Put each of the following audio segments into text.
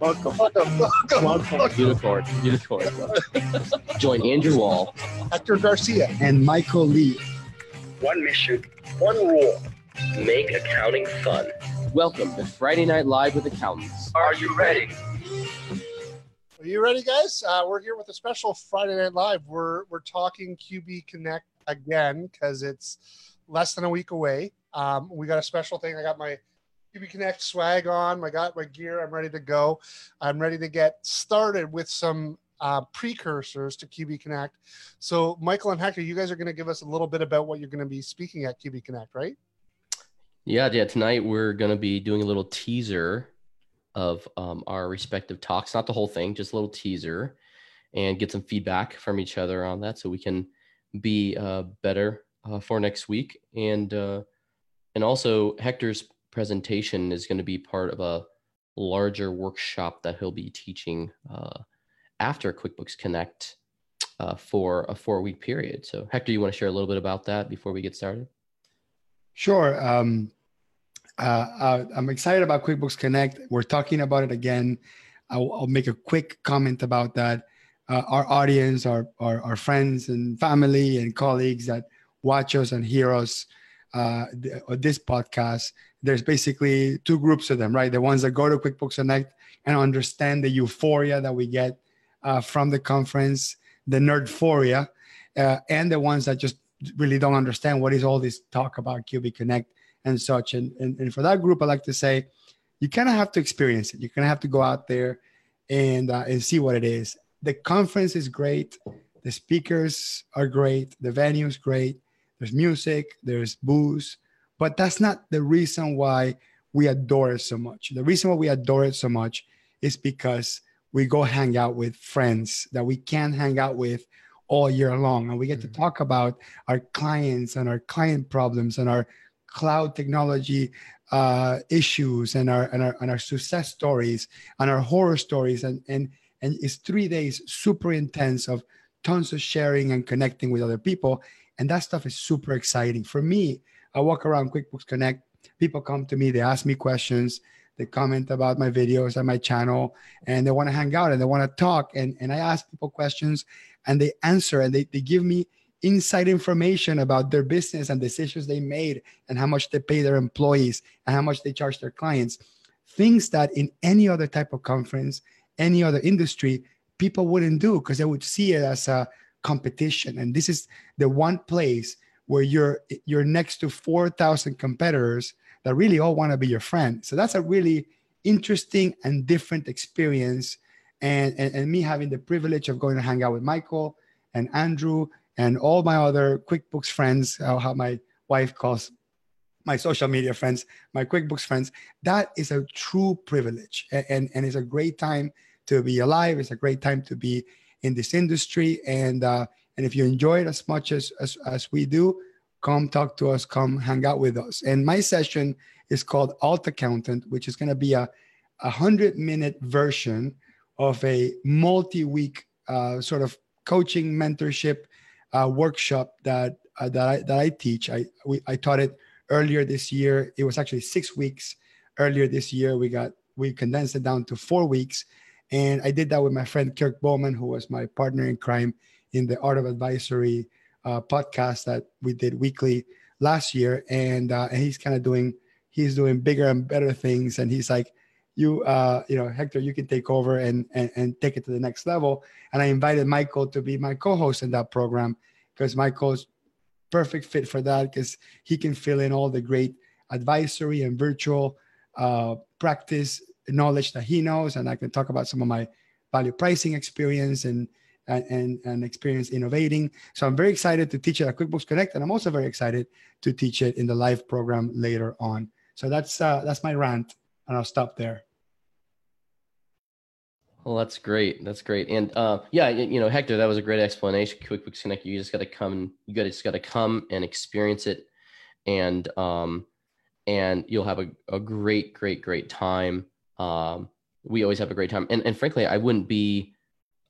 Welcome, welcome, welcome, welcome. Unicorn, unicorn. Join Andrew Wall. Hector Garcia. and Michael Ly. One mission, one rule. Make accounting fun. Welcome to Friday Night Live with Accountants. Are you ready? Are you ready, guys? Uh, we're here with a special Friday Night Live. We're we're talking QB Connect again because it's less than a week away. Um, we got a special thing. I got my QB Connect swag on. I got my gear. I'm ready to go. I'm ready to get started with some uh, precursors to QB Connect. So, Michael and Hector, you guys are going to give us a little bit about what you're going to be speaking at QB Connect, right? Yeah, yeah. Tonight we're going to be doing a little teaser of um, our respective talks. Not the whole thing, just a little teaser, and get some feedback from each other on that, so we can be uh, better uh, for next week. And uh, and also Hector's presentation is going to be part of a larger workshop that he'll be teaching uh, after QuickBooks Connect uh, for a four week period. So Hector, you want to share a little bit about that before we get started? Sure. Um, uh, uh, I'm excited about QuickBooks Connect. We're talking about it again. I'll, I'll make a quick comment about that. Uh, our audience, our, our, our friends and family and colleagues that watch us and hear us uh, th- this podcast, there's basically two groups of them, right? The ones that go to QuickBooks Connect and understand the euphoria that we get uh, from the conference, the nerdphoria, uh, and the ones that just really don't understand what is all this talk about QB Connect and such. And, and, and for that group, I like to say, you kind of have to experience it. You kind of have to go out there and, uh, and see what it is. The conference is great. The speakers are great. The venue is great. There's music, there's booze, but that's not the reason why we adore it so much. The reason why we adore it so much is because we go hang out with friends that we can't hang out with all year long. And we get Mhm. to talk about our clients and our client problems and our cloud technology uh, issues and our, and our and our success stories and our horror stories. And and and it's three days super intense of tons of sharing and connecting with other people. And that stuff is super exciting. For me, I walk around QuickBooks Connect. People come to me, they ask me questions, they comment about my videos and my channel, and they want to hang out and they want to talk. And, and I ask people questions and they answer and they, they give me inside information about their business and decisions they made and how much they pay their employees and how much they charge their clients. Things that in any other type of conference, any other industry, people wouldn't do because they would see it as a competition. And this is the one place where you're you're next to 4,000 competitors that really all want to be your friend. So that's a really interesting and different experience. And, and, and me having the privilege of going to hang out with Michael and Andrew and all my other QuickBooks friends, how my wife calls my social media friends, my QuickBooks friends, that is a true privilege. And, and, and it's a great time to be alive. It's a great time to be in this industry. And, uh, and if you enjoy it as much as, as, as we do, come talk to us, come hang out with us. And my session is called Alt Accountant, which is going to be a, a 100 minute version of a multi week uh, sort of coaching mentorship uh, workshop that, uh, that, I, that I teach. I, we, I taught it earlier this year. It was actually six weeks earlier this year. We got, we condensed it down to four weeks. And I did that with my friend Kirk Bowman, who was my partner in crime in the Art of Advisory uh, podcast that we did weekly last year. And, uh, and he's kind of doing, he's doing bigger and better things. And he's like, you, uh, you know, Hector, you can take over and, and, and take it to the next level. And I invited Michael to be my co-host in that program because Michael's perfect fit for that because he can fill in all the great advisory and virtual uh, practice knowledge that he knows. And I can talk about some of my value pricing experience and, and, and, experience innovating. So I'm very excited to teach it at QuickBooks Connect. And I'm also very excited to teach it in the live program later on. So that's, uh, that's my rant and I'll stop there. Well, that's great. That's great. And uh, yeah, you know, Hector, that was a great explanation. QuickBooks Connect, you just got to come you got just got to come and experience it, and um, and you'll have a, a great, great, great time. Um, we always have a great time, and and frankly, I wouldn't be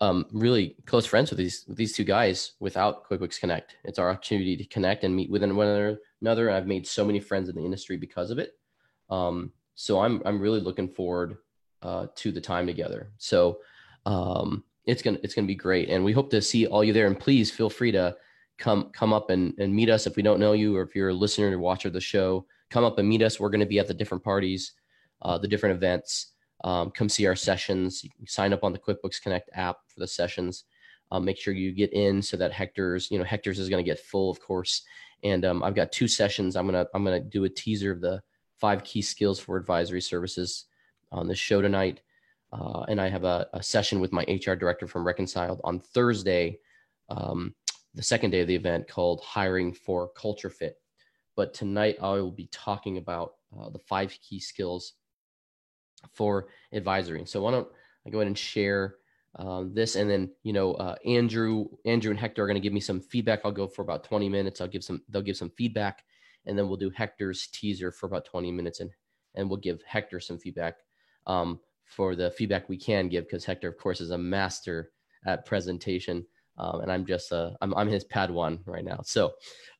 um, really close friends with these with these two guys without QuickBooks Connect. It's our opportunity to connect and meet with one another. Another, I've made so many friends in the industry because of it. Um, so I'm I'm really looking forward uh, to the time together. So um, it's gonna it's gonna be great, and we hope to see all you there. And please feel free to come come up and, and meet us if we don't know you, or if you're a listener or watcher of the show, come up and meet us. We're going to be at the different parties, uh, the different events. Um, come see our sessions. sign up on the QuickBooks Connect app for the sessions. Um, make sure you get in so that Hector's, you know, Hector's is going to get full, of course. And um, I've got two sessions. I'm gonna I'm gonna do a teaser of the five key skills for advisory services on the show tonight. Uh, and I have a, a, session with my HR director from Reconciled on Thursday, um, the second day of the event, called Hiring for Culture Fit. But tonight I will be talking about uh, the five key skills for advisory. So why don't I go ahead and share um, this, and then you know uh, Andrew, Andrew and Hector are going to give me some feedback. I'll go for about 20 minutes. I'll give some. They'll give some feedback, and then we'll do Hector's teaser for about 20 minutes, and and we'll give Hector some feedback um, for the feedback we can give because Hector, of course, is a master at presentation, um, and I'm just uh, I'm I'm his Padawan right now. So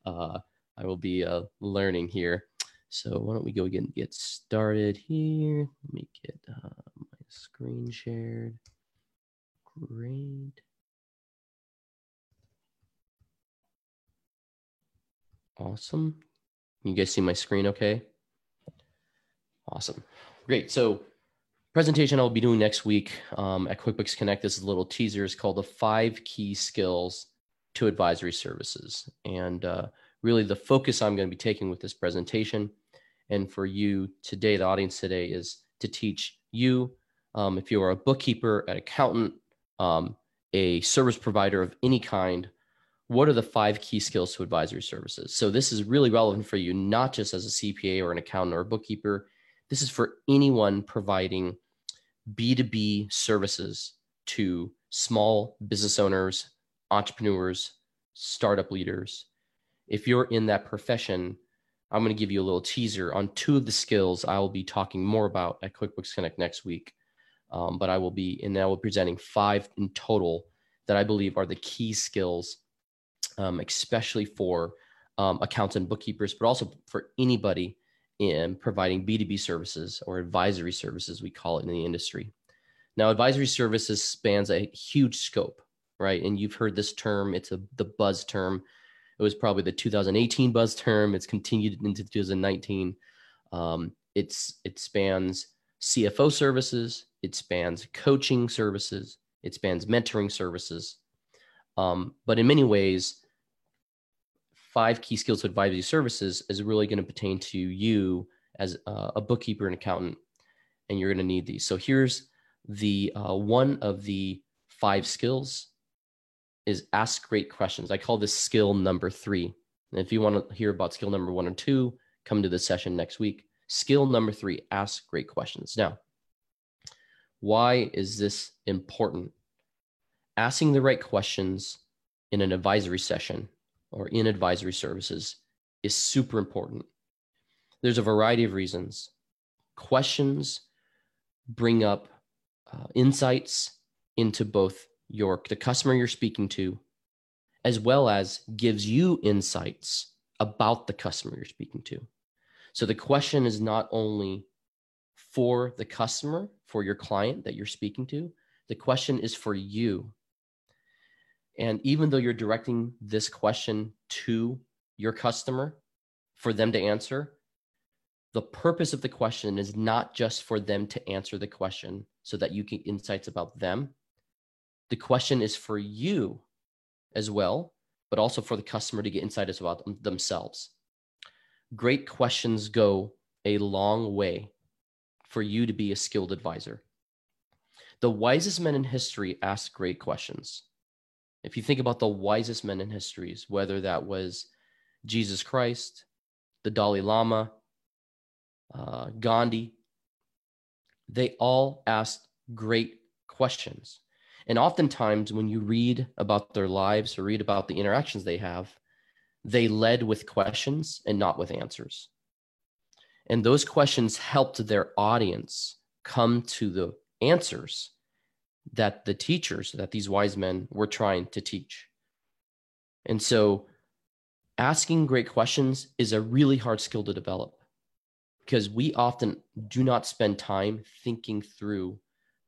uh, I will be uh, learning here. So why don't we go again and get started here? Let me get uh, my screen shared. Great. Awesome. You guys see my screen okay? Awesome. Great. So presentation I'll be doing next week um, at QuickBooks Connect. This is a little teaser. It's called the five key skills to advisory services. And uh, really the focus I'm going to be taking with this presentation and for you today, the audience today is to teach you, um, if you are a bookkeeper, an accountant, um, a service provider of any kind, what are the five key skills to advisory services? So this is really relevant for you, not just as a CPA or an accountant or a bookkeeper. This is for anyone providing B2B services to small business owners, entrepreneurs, startup leaders. If you're in that profession, I'm going to give you a little teaser on two of the skills I will be talking more about at QuickBooks Connect next week. Um, but I will be, and I will be presenting five in total that I believe are the key skills, um, especially for um, accounts and bookkeepers, but also for anybody in providing B2B services or advisory services, we call it in the industry. Now, advisory services spans a huge scope, right? And you've heard this term, it's a, the buzz term it was probably the 2018 buzz term. It's continued into 2019. Um, it's it spans CFO services. It spans coaching services. It spans mentoring services. Um, but in many ways, five key skills to advisory services is really going to pertain to you as a, a bookkeeper and accountant, and you're going to need these. So here's the uh, one of the five skills is ask great questions. I call this skill number three. And if you want to hear about skill number one or two, come to the session next week. Skill number three, ask great questions. Now, why is this important? Asking the right questions in an advisory session or in advisory services is super important. There's a variety of reasons. Questions bring up uh, insights into both your the customer you're speaking to as well as gives you insights about the customer you're speaking to. So the question is not only for the customer for your client that you're speaking to the question is for you. And even though you're directing this question to your customer for them to answer the purpose of the question is not just for them to answer the question so that you get insights about them the question is for you as well, but also for the customer to get insights about themselves. Great questions go a long way for you to be a skilled advisor. The wisest men in history ask great questions. If you think about the wisest men in histories, whether that was Jesus Christ, the Dalai Lama, uh, Gandhi, they all asked great questions. And oftentimes, when you read about their lives or read about the interactions they have, they led with questions and not with answers. And those questions helped their audience come to the answers that the teachers, that these wise men were trying to teach. And so, asking great questions is a really hard skill to develop. because we often do not spend time thinking through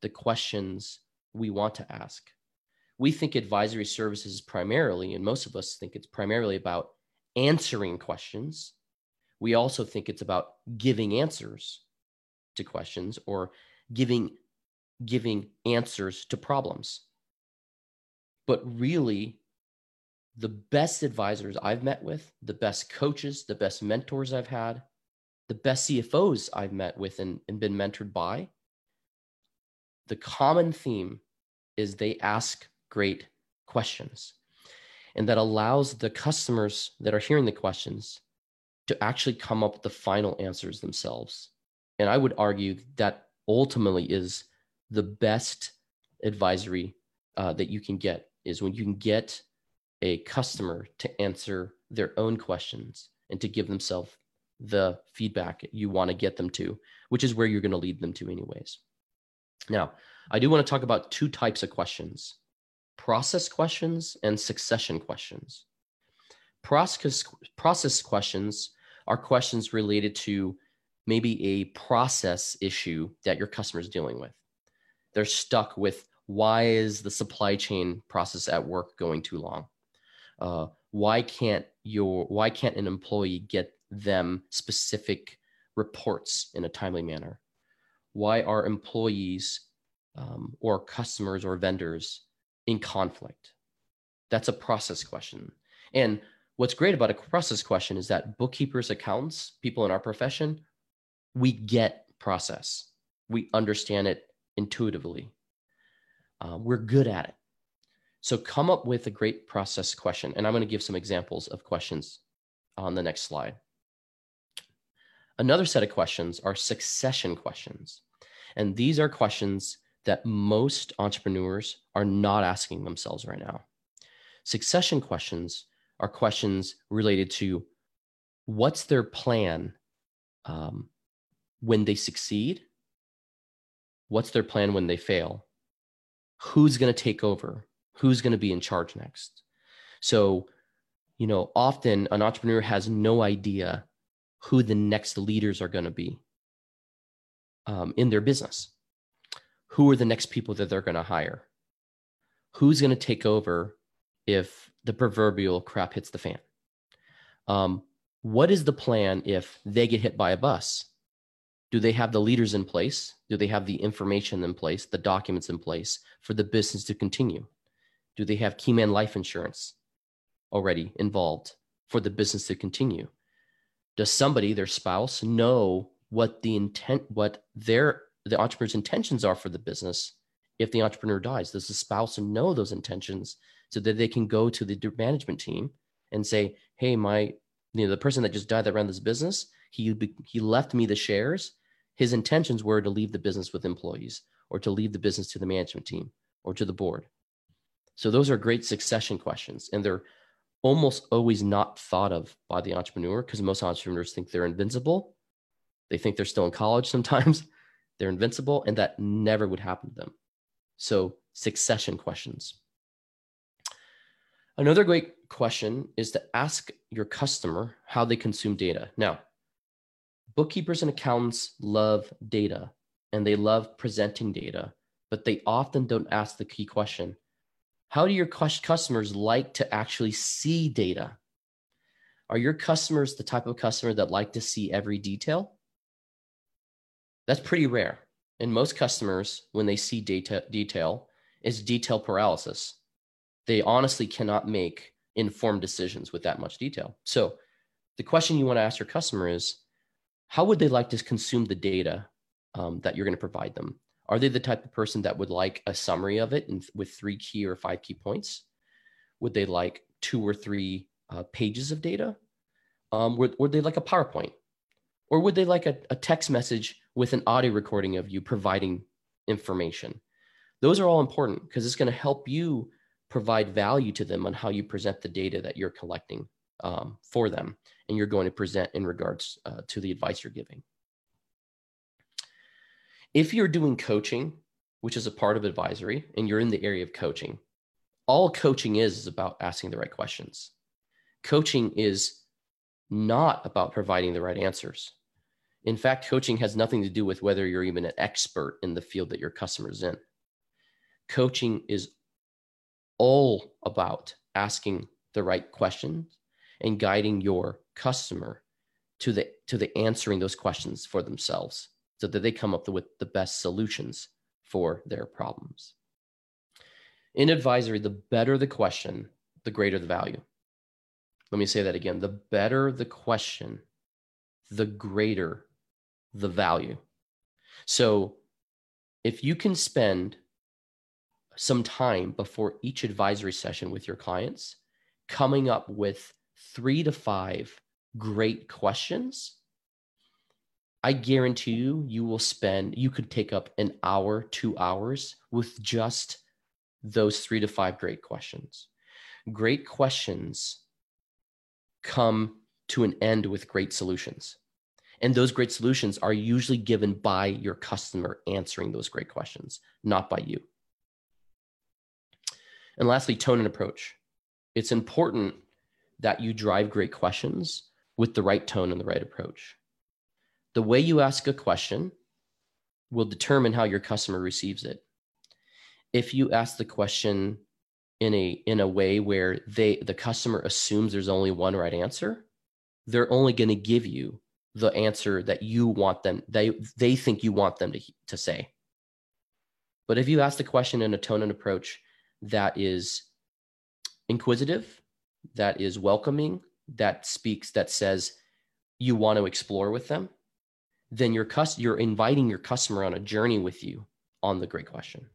the questions we want to ask. We think advisory services primarily, and most of us think it's primarily about answering questions. We also think it's about giving answers to questions or giving giving answers to problems. But really, the best advisors I've met with, the best coaches, the best mentors I've had, the best CFOs I've met with and, and been mentored by, the common theme is they ask great questions. And that allows the customers that are hearing the questions to actually come up with the final answers themselves. And I would argue that ultimately is the best advisory uh, that you can get is when you can get a customer to answer their own questions and to give themselves the feedback you want to get them to, which is where you're going to lead them to, anyways. Now, I do want to talk about two types of questions process questions and succession questions. Process, process questions are questions related to maybe a process issue that your customer is dealing with. They're stuck with why is the supply chain process at work going too long? Uh, why can't your why can't an employee get them specific reports in a timely manner? Why are employees um, or customers or vendors in conflict? That's a process question. And what's great about a process question is that bookkeepers, accountants, people in our profession, we get process. We understand it intuitively. Uh, we're good at it. So come up with a great process question. And I'm going to give some examples of questions on the next slide. Another set of questions are succession questions. And these are questions that most entrepreneurs are not asking themselves right now. Succession questions are questions related to what's their plan um, when they succeed? What's their plan when they fail? Who's going to take over? Who's going to be in charge next? So, you know, often an entrepreneur has no idea who the next leaders are going to be um, in their business. Who are the next people that they're going to hire? Who's going to take over if the proverbial crap hits the fan? Um, what is the plan if they get hit by a bus? Do they have the leaders in place? Do they have the information in place, the documents in place for the business to continue? Do they have key man life insurance already involved for the business to continue? does somebody their spouse know what the intent what their the entrepreneur's intentions are for the business if the entrepreneur dies does the spouse know those intentions so that they can go to the management team and say hey my you know the person that just died that ran this business he he left me the shares his intentions were to leave the business with employees or to leave the business to the management team or to the board so those are great succession questions and they're almost always not thought of by the entrepreneur because most entrepreneurs think they're invincible. They think they're still in college sometimes. They're invincible, and that never would happen to them. So, succession questions. Another great question is to ask your customer how they consume data. Now, bookkeepers and accountants love data and they love presenting data, but they often don't ask the key question how do your customers like to actually see data? Are your customers the type of customer that like to see every detail? That's pretty rare. And most customers, when they see data detail, is detail paralysis. They honestly cannot make informed decisions with that much detail. So the question you want to ask your customer is, how would they like to consume the data um, that you're going to provide them? Are they the type of person that would like a summary of it in, with three key or five key points? Would they like two or three uh, pages of data? Um, would, would they like a PowerPoint? Or would they like a, a text message with an audio recording of you providing information? Those are all important because it's going to help you provide value to them on how you present the data that you're collecting um, for them and you're going to present in regards uh, to the advice you're giving if you're doing coaching, which is a part of advisory, and you're in the area of coaching, all coaching is is about asking the right questions. Coaching is not about providing the right answers. In fact, coaching has nothing to do with whether you're even an expert in the field that your customer's in. Coaching is all about asking the right questions and guiding your customer to the to the answering those questions for themselves so that they come up with the best solutions for their problems. In advisory, the better the question, the greater the value. Let me say that again. The better the question, the greater the value. So if you can spend some time before each advisory session with your clients, coming up with three to five great questions, I guarantee you, you will spend, you could take up an hour, two hours with just those three to five great questions. Great questions come to an end with great solutions. And those great solutions are usually given by your customer answering those great questions, not by you. And lastly, tone and approach. It's important that you drive great questions with the right tone and the right approach. The way you ask a question will determine how your customer receives it. If you ask the question in a in a way where they the customer assumes there's only one right answer, they're only going to give you the answer that you want them they they think you want them to to say. But if you ask the question in a tone and approach that is inquisitive, that is welcoming, that speaks, that says you want to explore with them, then your cus- you're inviting your customer on a journey with you on the great question.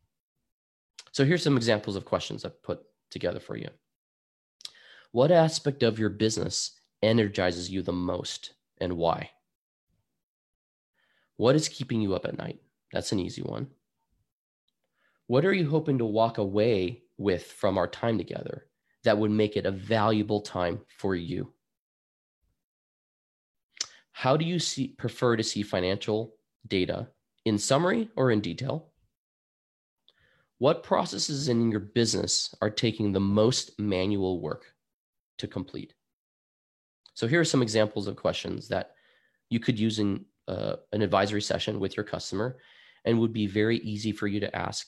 So here's some examples of questions I've put together for you. What aspect of your business energizes you the most and why? What is keeping you up at night? That's an easy one. What are you hoping to walk away with from our time together that would make it a valuable time for you? How do you see, prefer to see financial data in summary or in detail? What processes in your business are taking the most manual work to complete? So, here are some examples of questions that you could use in uh, an advisory session with your customer and would be very easy for you to ask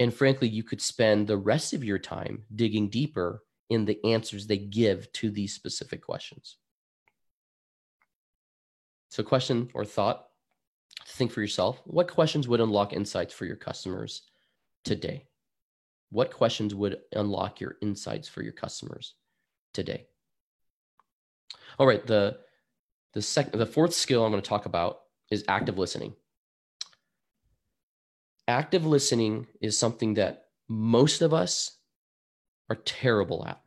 and frankly, you could spend the rest of your time digging deeper in the answers they give to these specific questions. So, question or thought think for yourself what questions would unlock insights for your customers today? What questions would unlock your insights for your customers today? All right, the the second the fourth skill I'm going to talk about is active listening active listening is something that most of us are terrible at.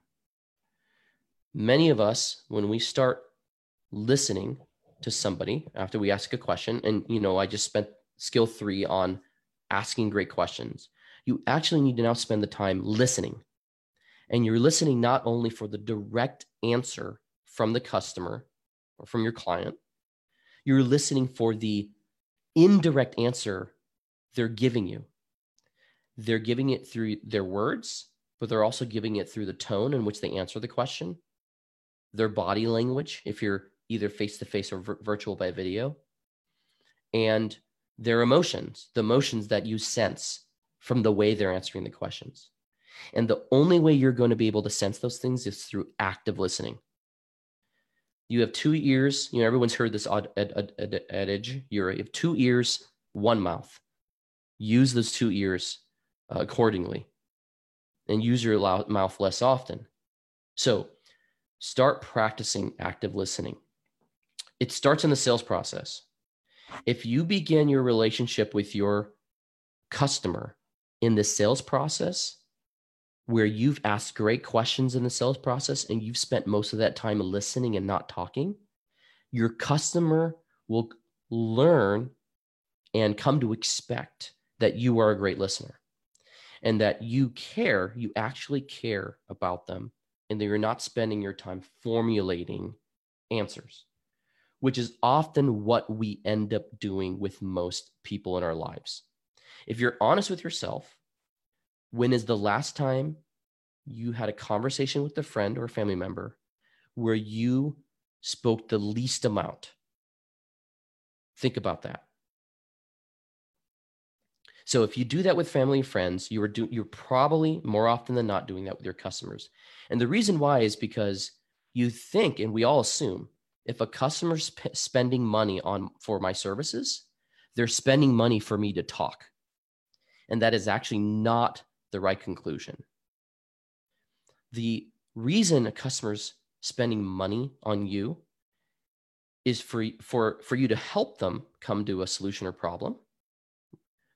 Many of us, when we start listening to somebody after we ask a question, and you know, I just spent skill three on asking great questions. You actually need to now spend the time listening. And you're listening not only for the direct answer from the customer or from your client, you're listening for the indirect answer they're giving you. They're giving it through their words, but they're also giving it through the tone in which they answer the question, their body language, if you're either face to face or vir- virtual by video, and their emotions, the emotions that you sense from the way they're answering the questions. And the only way you're going to be able to sense those things is through active listening. You have two ears. You know, everyone's heard this ad, ad, ad, adage. You have two ears, one mouth use those two ears uh, accordingly and use your mouth less often. So start practicing active listening. It starts in the sales process. If you begin your relationship with your customer in the sales process, where you've asked great questions in the sales process and you've spent most of that time listening and not talking, your customer will learn and come to expect that you are a great listener and that you care, you actually care about them, and that you're not spending your time formulating answers, which is often what we end up doing with most people in our lives. If you're honest with yourself, when is the last time you had a conversation with a friend or a family member where you spoke the least amount Think about that. So if you do that with family and friends, you are do, you're probably more often than not doing that with your customers. And the reason why is because you think, and we all assume, if a customer's p- spending money on for my services, they're spending money for me to talk. And that is actually not the right conclusion. The reason a customer's spending money on you is for, for, for you to help them come to a solution or problem,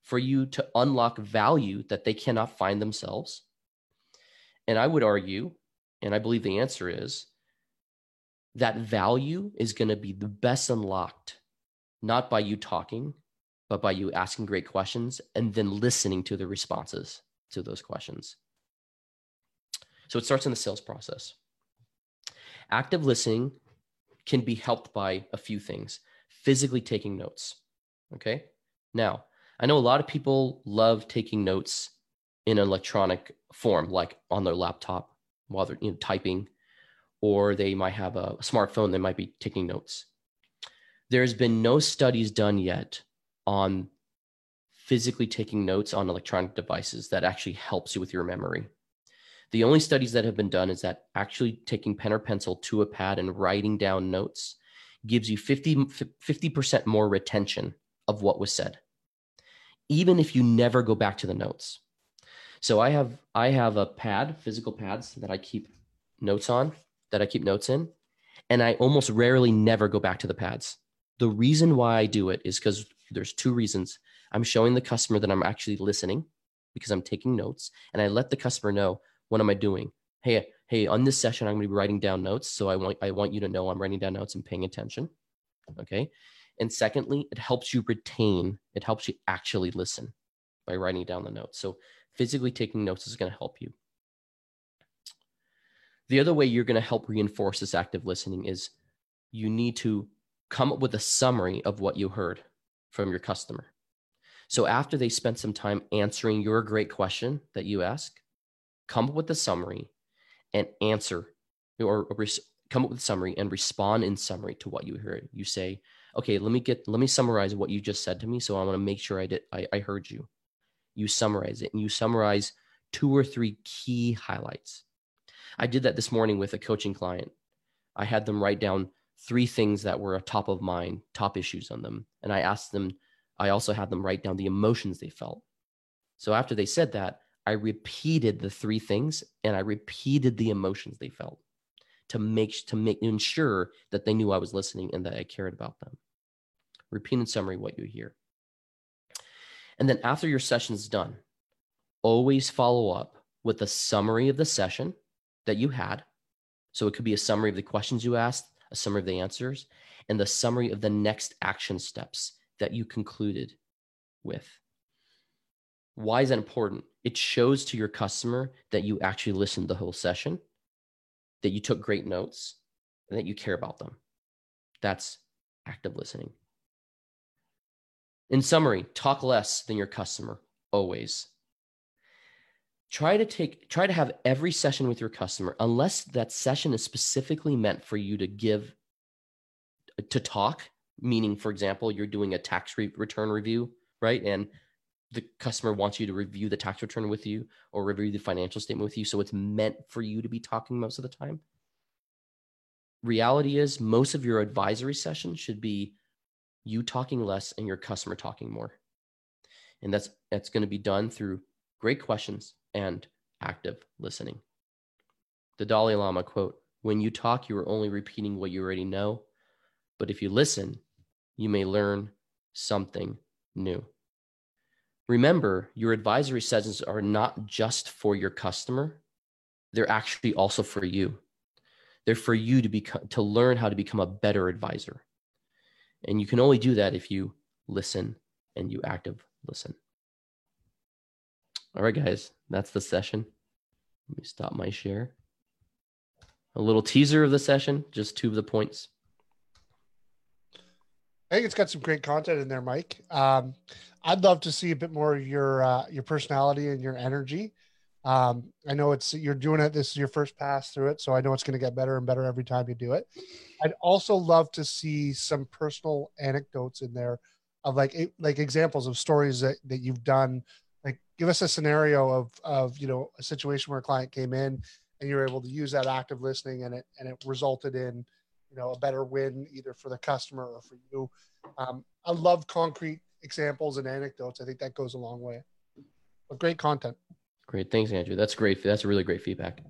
for you to unlock value that they cannot find themselves. And I would argue, and I believe the answer is that value is going to be the best unlocked, not by you talking, but by you asking great questions and then listening to the responses to those questions. So it starts in the sales process. Active listening can be helped by a few things physically taking notes. Okay. Now, I know a lot of people love taking notes in an electronic form, like on their laptop while they're you know, typing, or they might have a smartphone, they might be taking notes. There's been no studies done yet on physically taking notes on electronic devices that actually helps you with your memory. The only studies that have been done is that actually taking pen or pencil to a pad and writing down notes gives you 50, 50% more retention of what was said, even if you never go back to the notes. So I have I have a pad, physical pads that I keep notes on, that I keep notes in, and I almost rarely never go back to the pads. The reason why I do it is because there's two reasons. I'm showing the customer that I'm actually listening because I'm taking notes, and I let the customer know what am I doing? Hey, hey, on this session, I'm going to be writing down notes. So I want I want you to know I'm writing down notes and paying attention. Okay. And secondly, it helps you retain, it helps you actually listen by writing down the notes. So physically taking notes is going to help you. The other way you're going to help reinforce this active listening is you need to come up with a summary of what you heard from your customer. So after they spent some time answering your great question that you ask, come up with a summary and answer or, or come up with a summary and respond in summary to what you heard. You say, okay, let me get, let me summarize what you just said to me. So I want to make sure I did, I, I heard you. You summarize it and you summarize two or three key highlights. I did that this morning with a coaching client. I had them write down three things that were a top of mind, top issues on them. And I asked them, I also had them write down the emotions they felt. So after they said that, I repeated the three things and I repeated the emotions they felt to make to make ensure that they knew I was listening and that I cared about them. Repeat in summary what you hear. And then after your session's done, always follow up with a summary of the session that you had. So it could be a summary of the questions you asked, a summary of the answers, and the summary of the next action steps that you concluded with. Why is that important? It shows to your customer that you actually listened the whole session, that you took great notes, and that you care about them. That's active listening. In summary, talk less than your customer always. Try to take try to have every session with your customer unless that session is specifically meant for you to give to talk, meaning for example, you're doing a tax re- return review, right? And the customer wants you to review the tax return with you or review the financial statement with you. So it's meant for you to be talking most of the time. Reality is, most of your advisory sessions should be you talking less and your customer talking more. And that's that's going to be done through great questions and active listening. The Dalai Lama quote When you talk, you are only repeating what you already know. But if you listen, you may learn something new. Remember, your advisory sessions are not just for your customer, they're actually also for you. They're for you to become to learn how to become a better advisor. And you can only do that if you listen and you active listen. All right, guys, that's the session. Let me stop my share. A little teaser of the session, just two of the points. I think it's got some great content in there, Mike. Um, I'd love to see a bit more of your uh, your personality and your energy Um, I know it's you're doing it. This is your first pass through it, so I know it's going to get better and better every time you do it. I'd also love to see some personal anecdotes in there of like like examples of stories that, that you've done. Like give us a scenario of of you know a situation where a client came in and you're able to use that active listening and it and it resulted in you know a better win either for the customer or for you. Um, I love concrete examples and anecdotes. I think that goes a long way. But great content. Great. Thanks, Andrew. That's great. That's a really great feedback.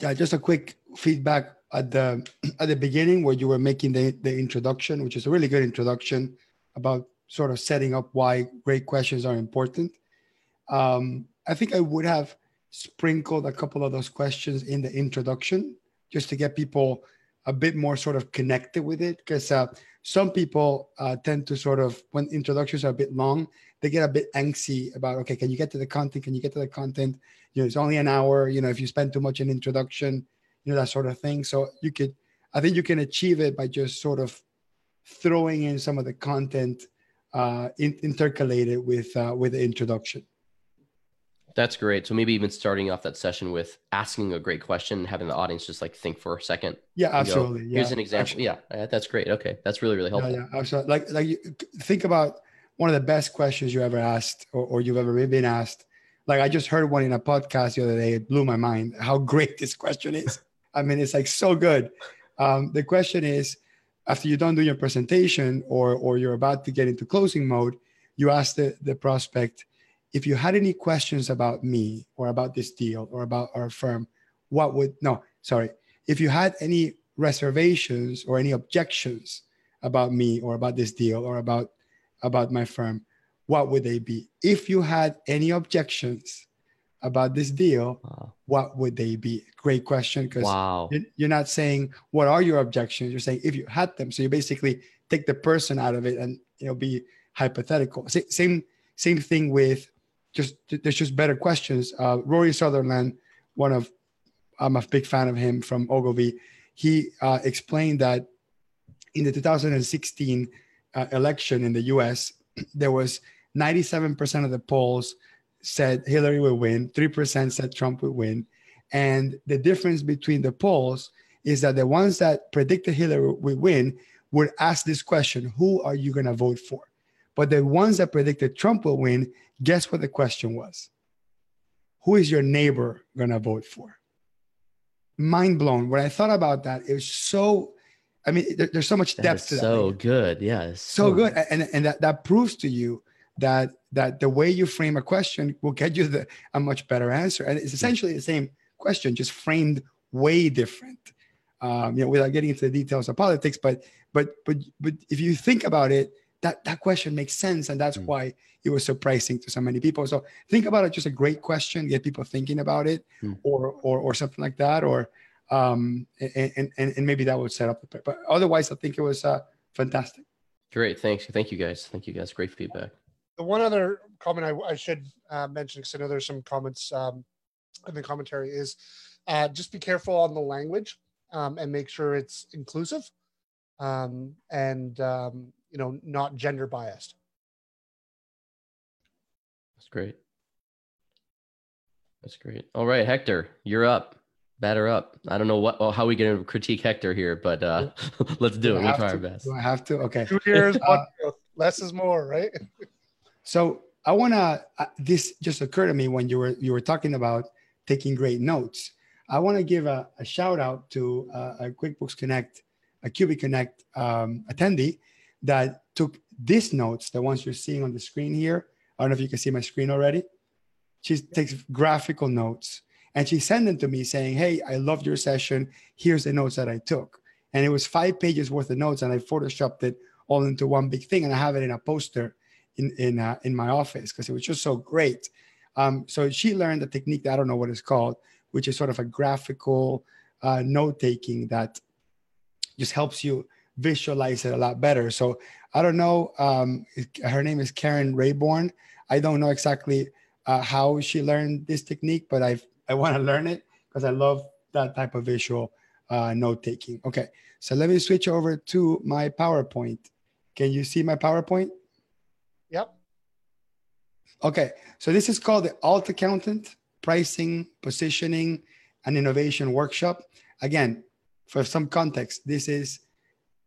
Yeah, just a quick feedback at the at the beginning where you were making the, the introduction, which is a really good introduction about sort of setting up why great questions are important. Um, I think I would have sprinkled a couple of those questions in the introduction just to get people a bit more sort of connected with it because uh, some people uh, tend to sort of when introductions are a bit long they get a bit angsty about okay can you get to the content? Can you get to the content? You know it's only an hour you know if you spend too much in introduction you know that sort of thing. So you could i think you can achieve it by just sort of throwing in some of the content uh, in, intercalated with uh, with the introduction that's great. So maybe even starting off that session with asking a great question having the audience just like think for a second. Yeah, absolutely. Go, Here's yeah. an example. Yeah, that's great. Okay, that's really really helpful. Yeah, yeah, absolutely. Like like you, think about one of the best questions you ever asked or, or you've ever been asked. Like I just heard one in a podcast the other day. It blew my mind how great this question is. I mean, it's like so good. Um, the question is, after you're done doing your presentation or or you're about to get into closing mode, you ask the, the prospect, if you had any questions about me or about this deal or about our firm, what would no, sorry. If you had any reservations or any objections about me or about this deal or about about my firm, what would they be? If you had any objections about this deal, wow. what would they be? Great question. Because wow. you're not saying what are your objections. You're saying if you had them. So you basically take the person out of it and you know be hypothetical. Same same thing with just there's just better questions. Uh, Rory Sutherland, one of I'm a big fan of him from Ogilvy. He uh, explained that in the 2016 uh, election in the US, there was 97% of the polls said Hillary would win, 3% said Trump would win. And the difference between the polls is that the ones that predicted Hillary would win would ask this question Who are you going to vote for? But the ones that predicted Trump will win, guess what the question was? Who is your neighbor going to vote for? Mind blown. When I thought about that, it was so I mean, there, there's so much depth to that. So good, yeah, so, so good, and and that that proves to you that that the way you frame a question will get you the a much better answer, and it's essentially the same question, just framed way different. Um, you know, without getting into the details of politics, but but but but if you think about it, that that question makes sense, and that's mm. why it was surprising to so many people. So think about it, just a great question, get people thinking about it, mm. or or or something like that, or um, and, and, and maybe that would set up the. But otherwise, I think it was uh, fantastic. Great. Thanks. Thank you guys. Thank you guys. Great feedback. The one other comment I, I should uh, mention, because I know there's some comments um, in the commentary, is uh, just be careful on the language um, and make sure it's inclusive um, and, um, you know, not gender biased. That's great. That's great. All right, Hector, you're up batter up. I don't know what well, how we going to critique Hector here, but uh, let's do, do it. We'll try to? our best. Do I have to? Okay. Two years, uh, less is more, right? so I want to. Uh, this just occurred to me when you were you were talking about taking great notes. I want to give a, a, shout out to uh, a QuickBooks Connect, a QB Connect um, attendee that took these notes, the ones you're seeing on the screen here. I don't know if you can see my screen already. She takes graphical notes and she sent them to me saying, Hey, I loved your session. Here's the notes that I took. And it was five pages worth of notes, and I photoshopped it all into one big thing. And I have it in a poster in in uh, in my office because it was just so great. Um, so she learned a technique that I don't know what it's called, which is sort of a graphical uh, note taking that just helps you visualize it a lot better. So I don't know. Um, her name is Karen Rayborn. I don't know exactly uh, how she learned this technique, but I've I want to learn it because I love that type of visual uh, note taking. Okay, so let me switch over to my PowerPoint. Can you see my PowerPoint? Yep. Okay, so this is called the Alt Accountant pricing, positioning, and innovation workshop. Again, for some context, this is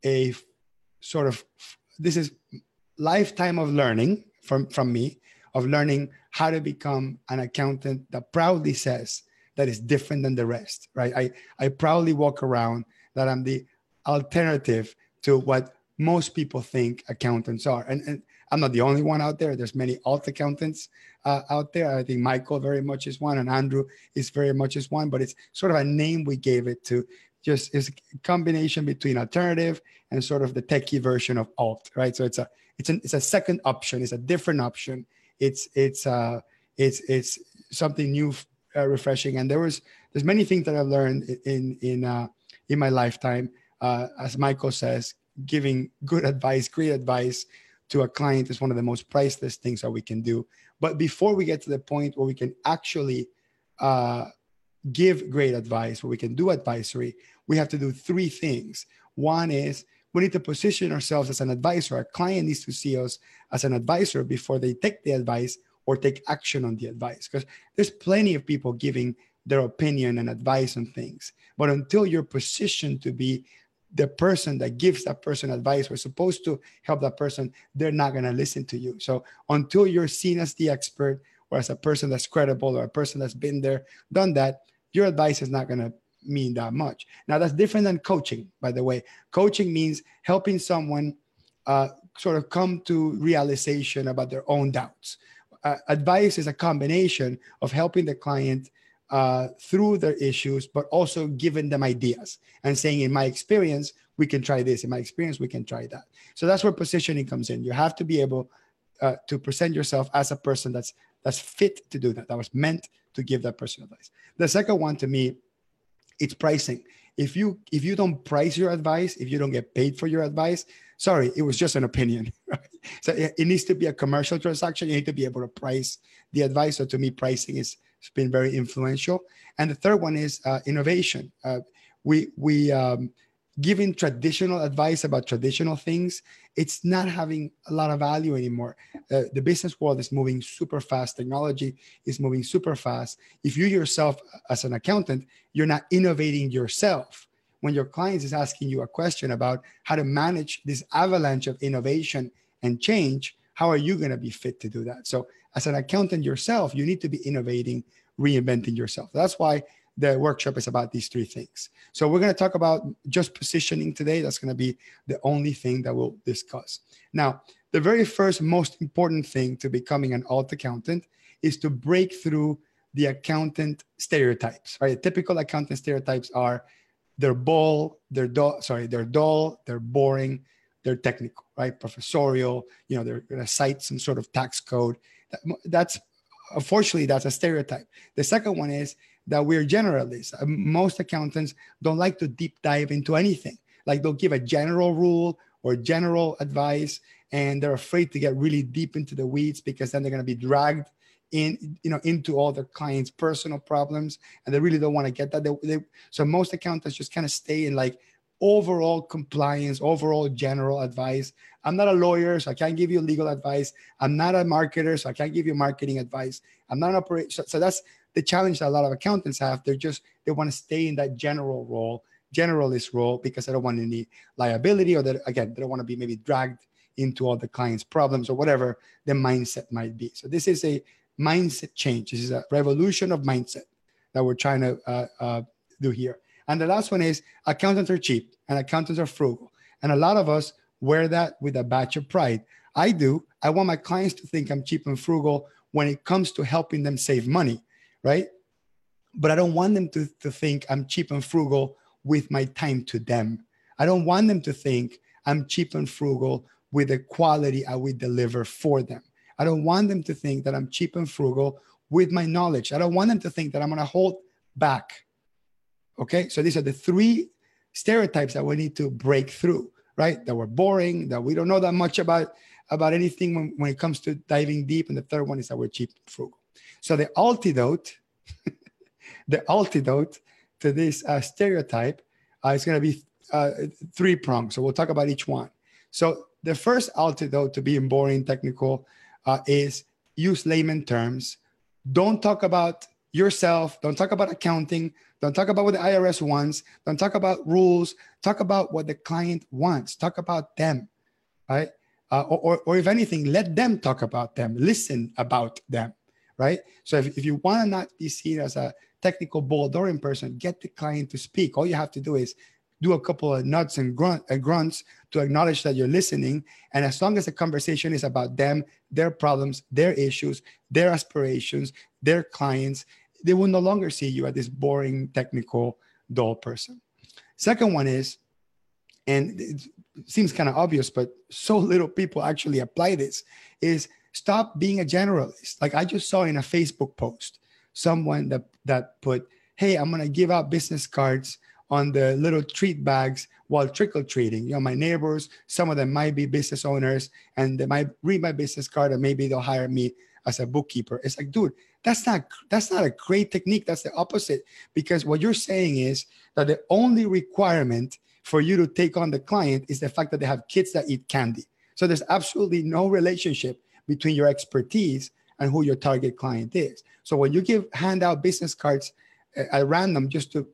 a sort of this is lifetime of learning from from me of learning how to become an accountant that proudly says that is different than the rest right? I i proudly walk around that i'm the alternative to what most people think accountants are. And, and i'm not the only one out there. There's many alt accountants uh, out there. I think michael very much is one and andrew is very much is one but it's sort of a name we gave it to just is a combination between alternative and sort of the techie version of alt right? So it's a it's an it's a second option. It's a different option. It's it's uh it's it's something new uh, refreshing. And there was there's many things that I've learned in in uh in my lifetime uh as michael says giving good advice great advice to a client is one of the most priceless things that we can do. But before we get to the point where we can actually uh give great advice where we can do advisory we have to do three things one is we need to position ourselves as an advisor. Our client needs to see us as an advisor before they take the advice or take action on the advice. Because there's plenty of people giving their opinion and advice on things. But until you're positioned to be the person that gives that person advice, we're supposed to help that person, they're not going to listen to you. So until you're seen as the expert or as a person that's credible or a person that's been there, done that, your advice is not going to mean that much. Now, that's different than coaching, by the way. Coaching means helping someone uh, sort of come to realization about their own doubts. Uh, advice is a combination of helping the client uh, through their issues, but also giving them ideas and saying, in my experience, we can try this. In my experience, we can try that. So that's where positioning comes in. You have to be able uh, to present yourself as a person that's that's fit to do that. That was meant to give that person advice. The second one to me it's pricing. If you if you don't price your advice, if you don't get paid for your advice, sorry, it was just an opinion. Right? So it, it needs to be a commercial transaction. You need to be able to price the advice. So to me, pricing is has been very influential. And the third one is uh, innovation. Uh, we we um, giving traditional advice about traditional things, it's not having a lot of value anymore. Uh, the business world is moving super fast. Technology is moving super fast. If you yourself, as an accountant, you're not innovating yourself, when your client is asking you a question about how to manage this avalanche of innovation and change, how are you going to be fit to do that? So, as an accountant yourself, you need to be innovating, reinventing yourself. That's why the workshop is about these three things. So we're going to talk about just positioning today. That's going to be the only thing that we'll discuss. Now, the very first most important thing to becoming an alt accountant is to break through the accountant stereotypes. Right? Typical accountant stereotypes are they're dull, they're dull, sorry, they're dull, they're boring, they're technical, right? Professorial, you know, they're going to cite some sort of tax code. That's unfortunately that's a stereotype. The second one is that we're generalists. Uh, most accountants don't like to deep dive into anything. Like they'll give a general rule or general advice, and they're afraid to get really deep into the weeds because then they're going to be dragged in, you know, into all their clients' personal problems, and they really don't want to get that. They, they, so most accountants just kind of stay in like overall compliance, overall general advice. I'm not a lawyer, so I can't give you legal advice. I'm not a marketer, so I can't give you marketing advice. I'm not an operator. So, so that's the challenge that a lot of accountants have. They're just they want to stay in that general role, generalist role, because they don't want any liability, or that again they don't want to be maybe dragged into all the client's problems or whatever the mindset might be. So this is a mindset change. This is a revolution of mindset that we're trying to uh, uh, do here. And the last one is accountants are cheap and accountants are frugal. And a lot of us wear that with a batch of pride. I do. I want my clients to think I'm cheap and frugal when it comes to helping them save money right? But I don't want them to, to think I'm cheap and frugal with my time to them. I don't want them to think I'm cheap and frugal with the quality I will deliver for them. I don't want them to think that I'm cheap and frugal with my knowledge. I don't want them to think that I'm going to hold back. Okay. So these are the three stereotypes that we need to break through, right? That we're boring, that we don't know that much about, about anything when, when it comes to diving deep. And the third one is that we're cheap and frugal. So the antidote, the antidote to this uh, stereotype uh, is going to be uh, three prongs. So we'll talk about each one. So the first antidote to being boring technical uh, is use layman terms. Don't talk about yourself. Don't talk about accounting. Don't talk about what the IRS wants. Don't talk about rules. Talk about what the client wants. Talk about them, right? Uh, or, or, or if anything, let them talk about them. Listen about them, right? So if, if you want to not be seen as a technical Bouldorian person, get the client to speak. All you have to do is do a couple of nuts and grunt, uh, grunts to acknowledge that you're listening. And as long as the conversation is about them, their problems, their issues, their aspirations, their clients, they will no longer see you as this boring, technical, dull person. Second one is, and it seems kind of obvious, but so little people actually apply this, is stop being a generalist. Like I just saw in a Facebook post, someone that, that put, hey, I'm to give out business cards on the little treat bags while trickle treating. You know, my neighbors, some of them might be business owners and they might read my business card and maybe they'll hire me as a bookkeeper. It's like, dude, that's not that's not a great technique. That's the opposite. Because what you're saying is that the only requirement for you to take on the client is the fact that they have kids that eat candy. So there's absolutely no relationship between your expertise and who your target client is. So when you give hand out business cards at random just to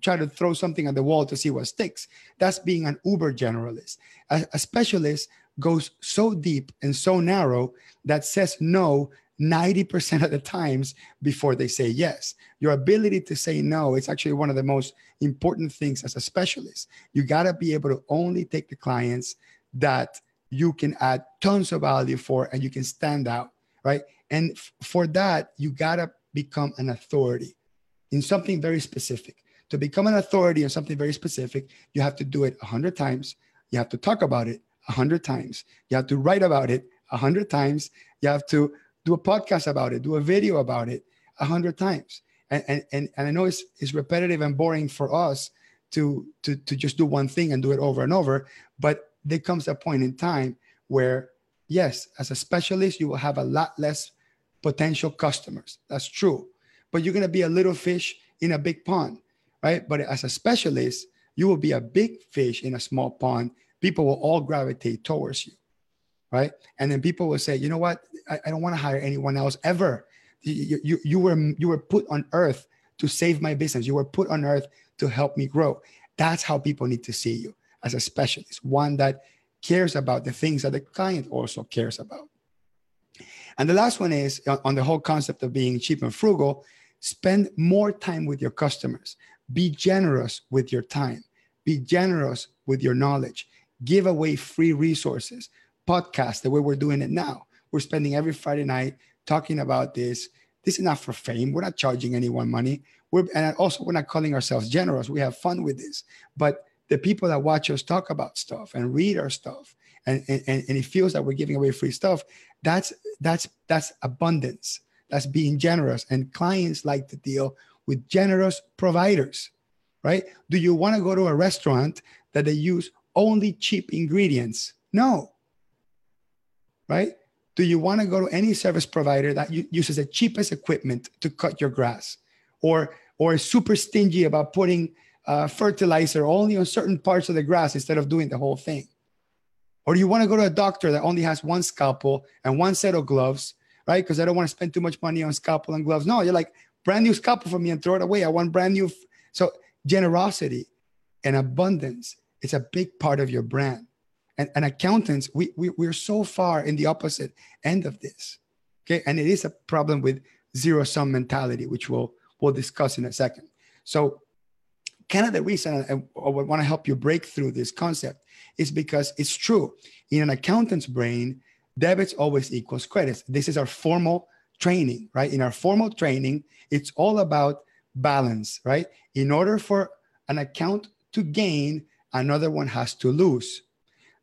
try to throw something at the wall to see what sticks. That's being an uber generalist. A, a, specialist goes so deep and so narrow that says no 90% of the times before they say yes. Your ability to say no is actually one of the most important things as a specialist. You got to be able to only take the clients that you can add tons of value for and you can stand out, right? And f- for that, you got to become an authority in something very specific to become an authority on something very specific, you have to do it a hundred times. You have to talk about it a hundred times. You have to write about it a hundred times. You have to do a podcast about it, do a video about it a hundred times. And, and, and, and I know it's, it's repetitive and boring for us to, to, to just do one thing and do it over and over. But there comes a point in time where, yes, as a specialist, you will have a lot less potential customers. That's true. But you're going to be a little fish in a big pond right? But as a specialist, you will be a big fish in a small pond. People will all gravitate towards you, right? And then people will say, you know what? I, I don't want to hire anyone else ever. You, you, you were you were put on earth to save my business. You were put on earth to help me grow. That's how people need to see you as a specialist, one that cares about the things that the client also cares about. And the last one is on the whole concept of being cheap and frugal, spend more time with your customers. Be generous with your time. Be generous with your knowledge. Give away free resources. Podcast, the way we're doing it now. We're spending every Friday night talking about this. This is not for fame. We're not charging anyone money. We're and also we're not calling ourselves generous. We have fun with this. But the people that watch us talk about stuff and read our stuff and, and, and it feels that we're giving away free stuff, that's that's that's abundance. That's being generous. And clients like to deal with generous providers, right? Do you want to go to a restaurant that they use only cheap ingredients? No. Right? Do you want to go to any service provider that uses the cheapest equipment to cut your grass or or is super stingy about putting uh, fertilizer only on certain parts of the grass instead of doing the whole thing? Or do you want to go to a doctor that only has one scalpel and one set of gloves, right? Because I don't want to spend too much money on scalpel and gloves. No, you're like, brand new scalpel for me and throw it away. I want brand new. F- so generosity and abundance is a big part of your brand. And, and accountants, we, we, we're so far in the opposite end of this. Okay. And it is a problem with zero sum mentality, which we'll, we'll discuss in a second. So kind of the reason I, I want to help you break through this concept is because it's true. In an accountant's brain, debits always equals credits. This is our formal training, right? In our formal training, it's all about balance, right? In order for an account to gain, another one has to lose.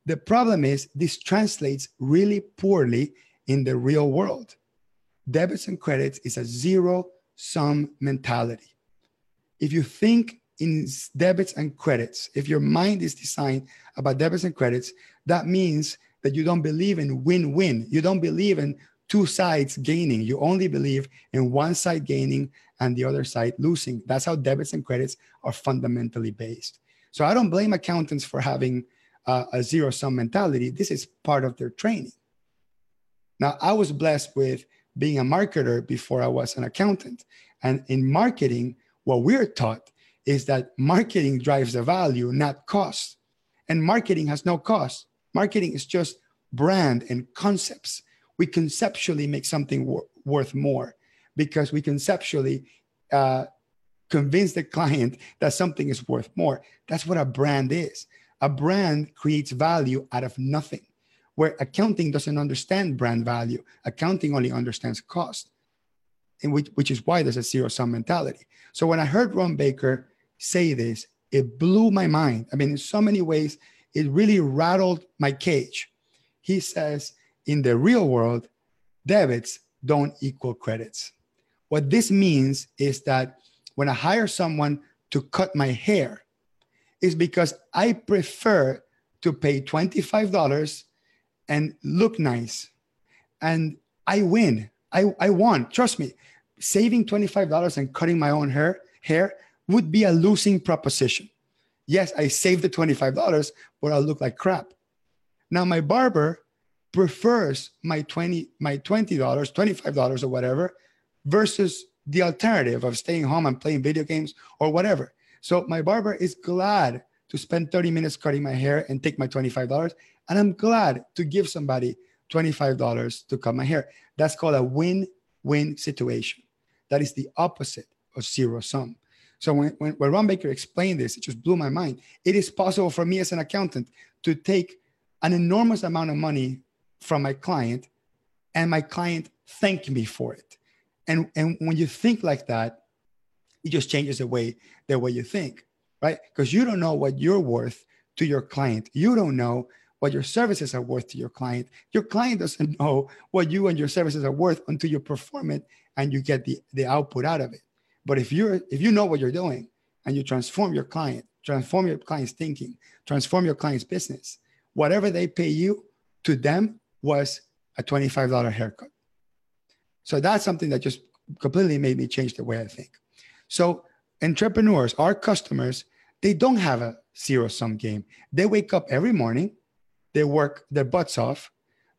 The problem is this translates really poorly in the real world. Debits and credits is a zero sum mentality. If you think in debits and credits, if your mind is designed about debits and credits, that means that you don't believe in win win. You don't believe in two sides gaining. You only believe in one side gaining and the other side losing. That's how debits and credits are fundamentally based. So I don't blame accountants for having uh, a zero sum mentality. This is part of their training. Now, I was blessed with being a marketer before I was an accountant. And in marketing, what we're taught is that marketing drives the value, not cost. And marketing has no cost. Marketing is just brand and concepts. We conceptually make something wor- worth more because we conceptually uh, convince the client that something is worth more. That's what a brand is. A brand creates value out of nothing, where accounting doesn't understand brand value. Accounting only understands cost, and which, which is why there's a zero sum mentality. So when I heard Ron Baker say this, it blew my mind. I mean, in so many ways, it really rattled my cage. He says, in the real world, debits don't equal credits. What this means is that when I hire someone to cut my hair, is because I prefer to pay $25 and look nice. And I win. I, I won. Trust me, saving $25 and cutting my own hair hair would be a losing proposition. Yes, I saved the $25, but I'll look like crap. Now my barber prefers my 20 my $20, $25 or whatever versus the alternative of staying home and playing video games or whatever. So my barber is glad to spend 30 minutes cutting my hair and take my $25. And I'm glad to give somebody $25 to cut my hair. That's called a win win situation. That is the opposite of zero sum. So when, when, when Ron Baker explained this, it just blew my mind. It is possible for me as an accountant to take an enormous amount of money from my client and my client thank me for it. And, and when you think like that, it just changes the way the way you think, right? Because you don't know what you're worth to your client. You don't know what your services are worth to your client. Your client doesn't know what you and your services are worth until you perform it and you get the, the output out of it. But if you're if you know what you're doing and you transform your client, transform your client's thinking, transform your client's business, whatever they pay you to them was a $25 haircut. So that's something that just completely made me change the way I think. So entrepreneurs, our customers, they don't have a zero sum game. They wake up every morning, they work their butts off.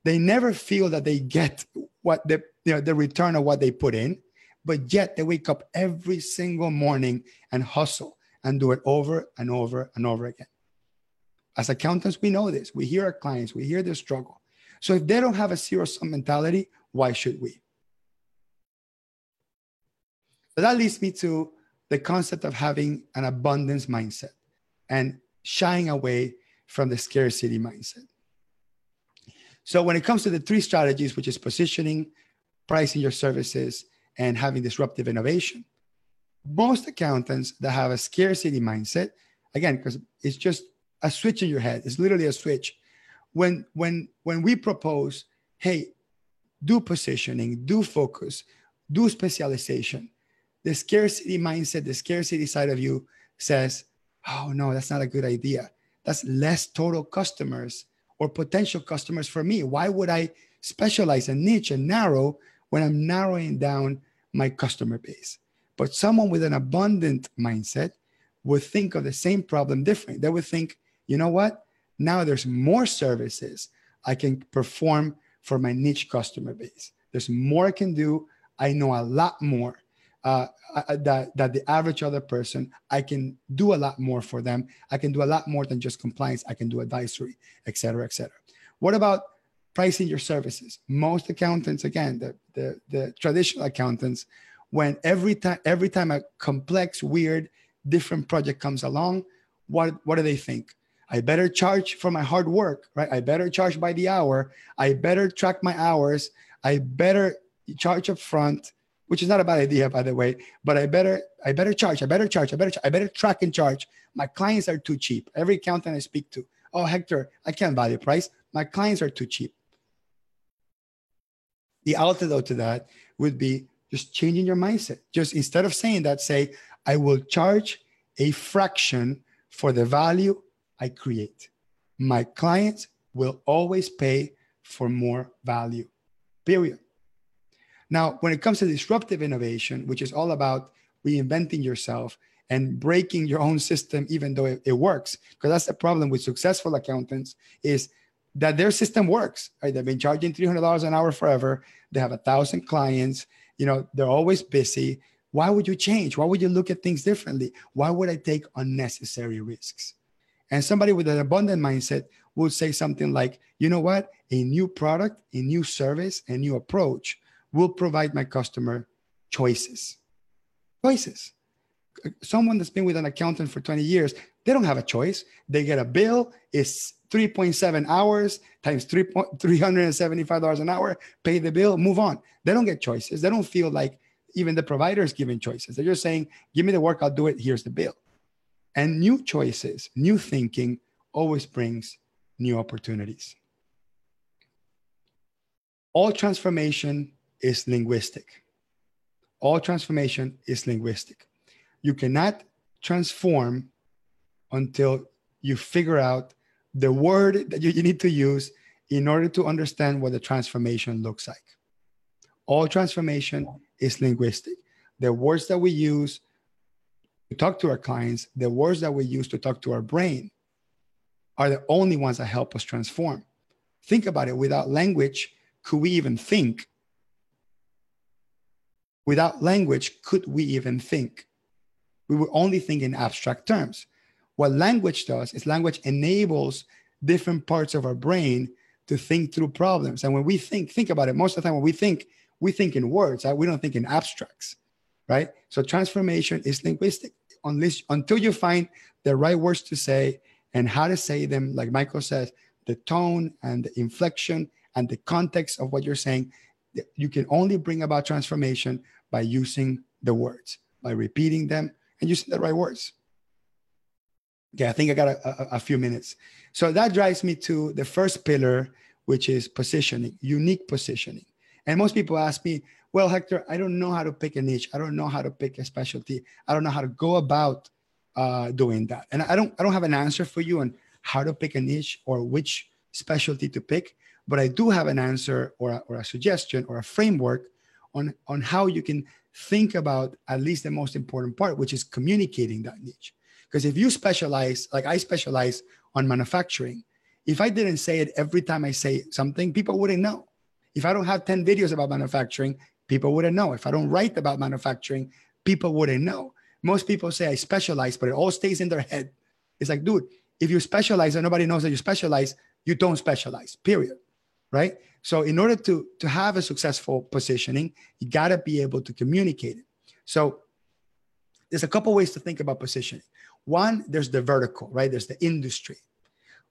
They never feel that they get what the you know the return of what they put in, but yet they wake up every single morning and hustle and do it over and over and over again. As accountants, we know this. We hear our clients, we hear their struggle. So if they don't have a zero sum mentality, why should we? So that leads me to the concept of having an abundance mindset and shying away from the scarcity mindset. So when it comes to the three strategies, which is positioning, pricing your services, and having disruptive innovation, most accountants that have a scarcity mindset, again, because it's just a switch in your head, it's literally a switch. When when when we propose, hey, do positioning, do focus, do specialization, the scarcity mindset, the scarcity side of you says, oh no, that's not a good idea. That's less total customers or potential customers for me. Why would I specialize and niche and narrow when I'm narrowing down my customer base? But someone with an abundant mindset would think of the same problem different. They would think, you know what? Now there's more services I can perform for my niche customer base. There's more I can do. I know a lot more uh, that that the average other person i can do a lot more for them i can do a lot more than just compliance i can do advisory et cetera et cetera what about pricing your services most accountants again the the, the traditional accountants when every time every time a complex weird different project comes along what what do they think i better charge for my hard work right i better charge by the hour i better track my hours i better charge up front which is not a bad idea, by the way. But I better, I better charge. I better charge. I better, I better track and charge. My clients are too cheap. Every accountant I speak to, oh Hector, I can't value price. My clients are too cheap. The antidote to that would be just changing your mindset. Just instead of saying that, say, I will charge a fraction for the value I create. My clients will always pay for more value. Period. Now, when it comes to disruptive innovation, which is all about reinventing yourself and breaking your own system, even though it, it works, because that's the problem with successful accountants is that their system works. Right? They've been charging three hundred dollars an hour forever. They have a thousand clients. You know, they're always busy. Why would you change? Why would you look at things differently? Why would I take unnecessary risks? And somebody with an abundant mindset would say something like, you know what? A new product, a new service, a new approach will provide my customer choices. Choices. Someone that's been with an accountant for 20 years, they don't have a choice. They get a bill, it's 3.7 hours times 3, $375 an hour, pay the bill, move on. They don't get choices. They don't feel like even the provider is giving choices. They're just saying, give me the work, I'll do it, here's the bill. And new choices, new thinking always brings new opportunities. All transformation is linguistic. All transformation is linguistic. You cannot transform until you figure out the word that you, need to use in order to understand what the transformation looks like. All transformation is linguistic. The words that we use to talk to our clients, the words that we use to talk to our brain are the only ones that help us transform. Think about it without language, could we even think? Without language, could we even think? We would only think in abstract terms. What language does is language enables different parts of our brain to think through problems. And when we think, think about it, most of the time when we think, we think in words, we don't think in abstracts, right? So transformation is linguistic. Unless, until you find the right words to say and how to say them, like Michael says, the tone and the inflection and the context of what you're saying, you can only bring about transformation by using the words, by repeating them and using the right words. Yeah, I think I got a, a, a few minutes. So that drives me to the first pillar, which is positioning, unique positioning. And most people ask me, well, Hector, I don't know how to pick a niche. I don't know how to pick a specialty. I don't know how to go about uh, doing that. And I don't, I don't have an answer for you on how to pick a niche or which specialty to pick, but I do have an answer or a, or a suggestion or a framework on, on how you can think about at least the most important part, which is communicating that niche. Because if you specialize, like I specialize on manufacturing, if I didn't say it every time I say something, people wouldn't know. If I don't have 10 videos about manufacturing, people wouldn't know. If I don't write about manufacturing, people wouldn't know. Most people say I specialize, but it all stays in their head. It's like, dude, if you specialize and nobody knows that you specialize, you don't specialize, period. Right. So, in order to, to have a successful positioning, you got to be able to communicate it. So, there's a couple ways to think about positioning. One, there's the vertical, right? There's the industry.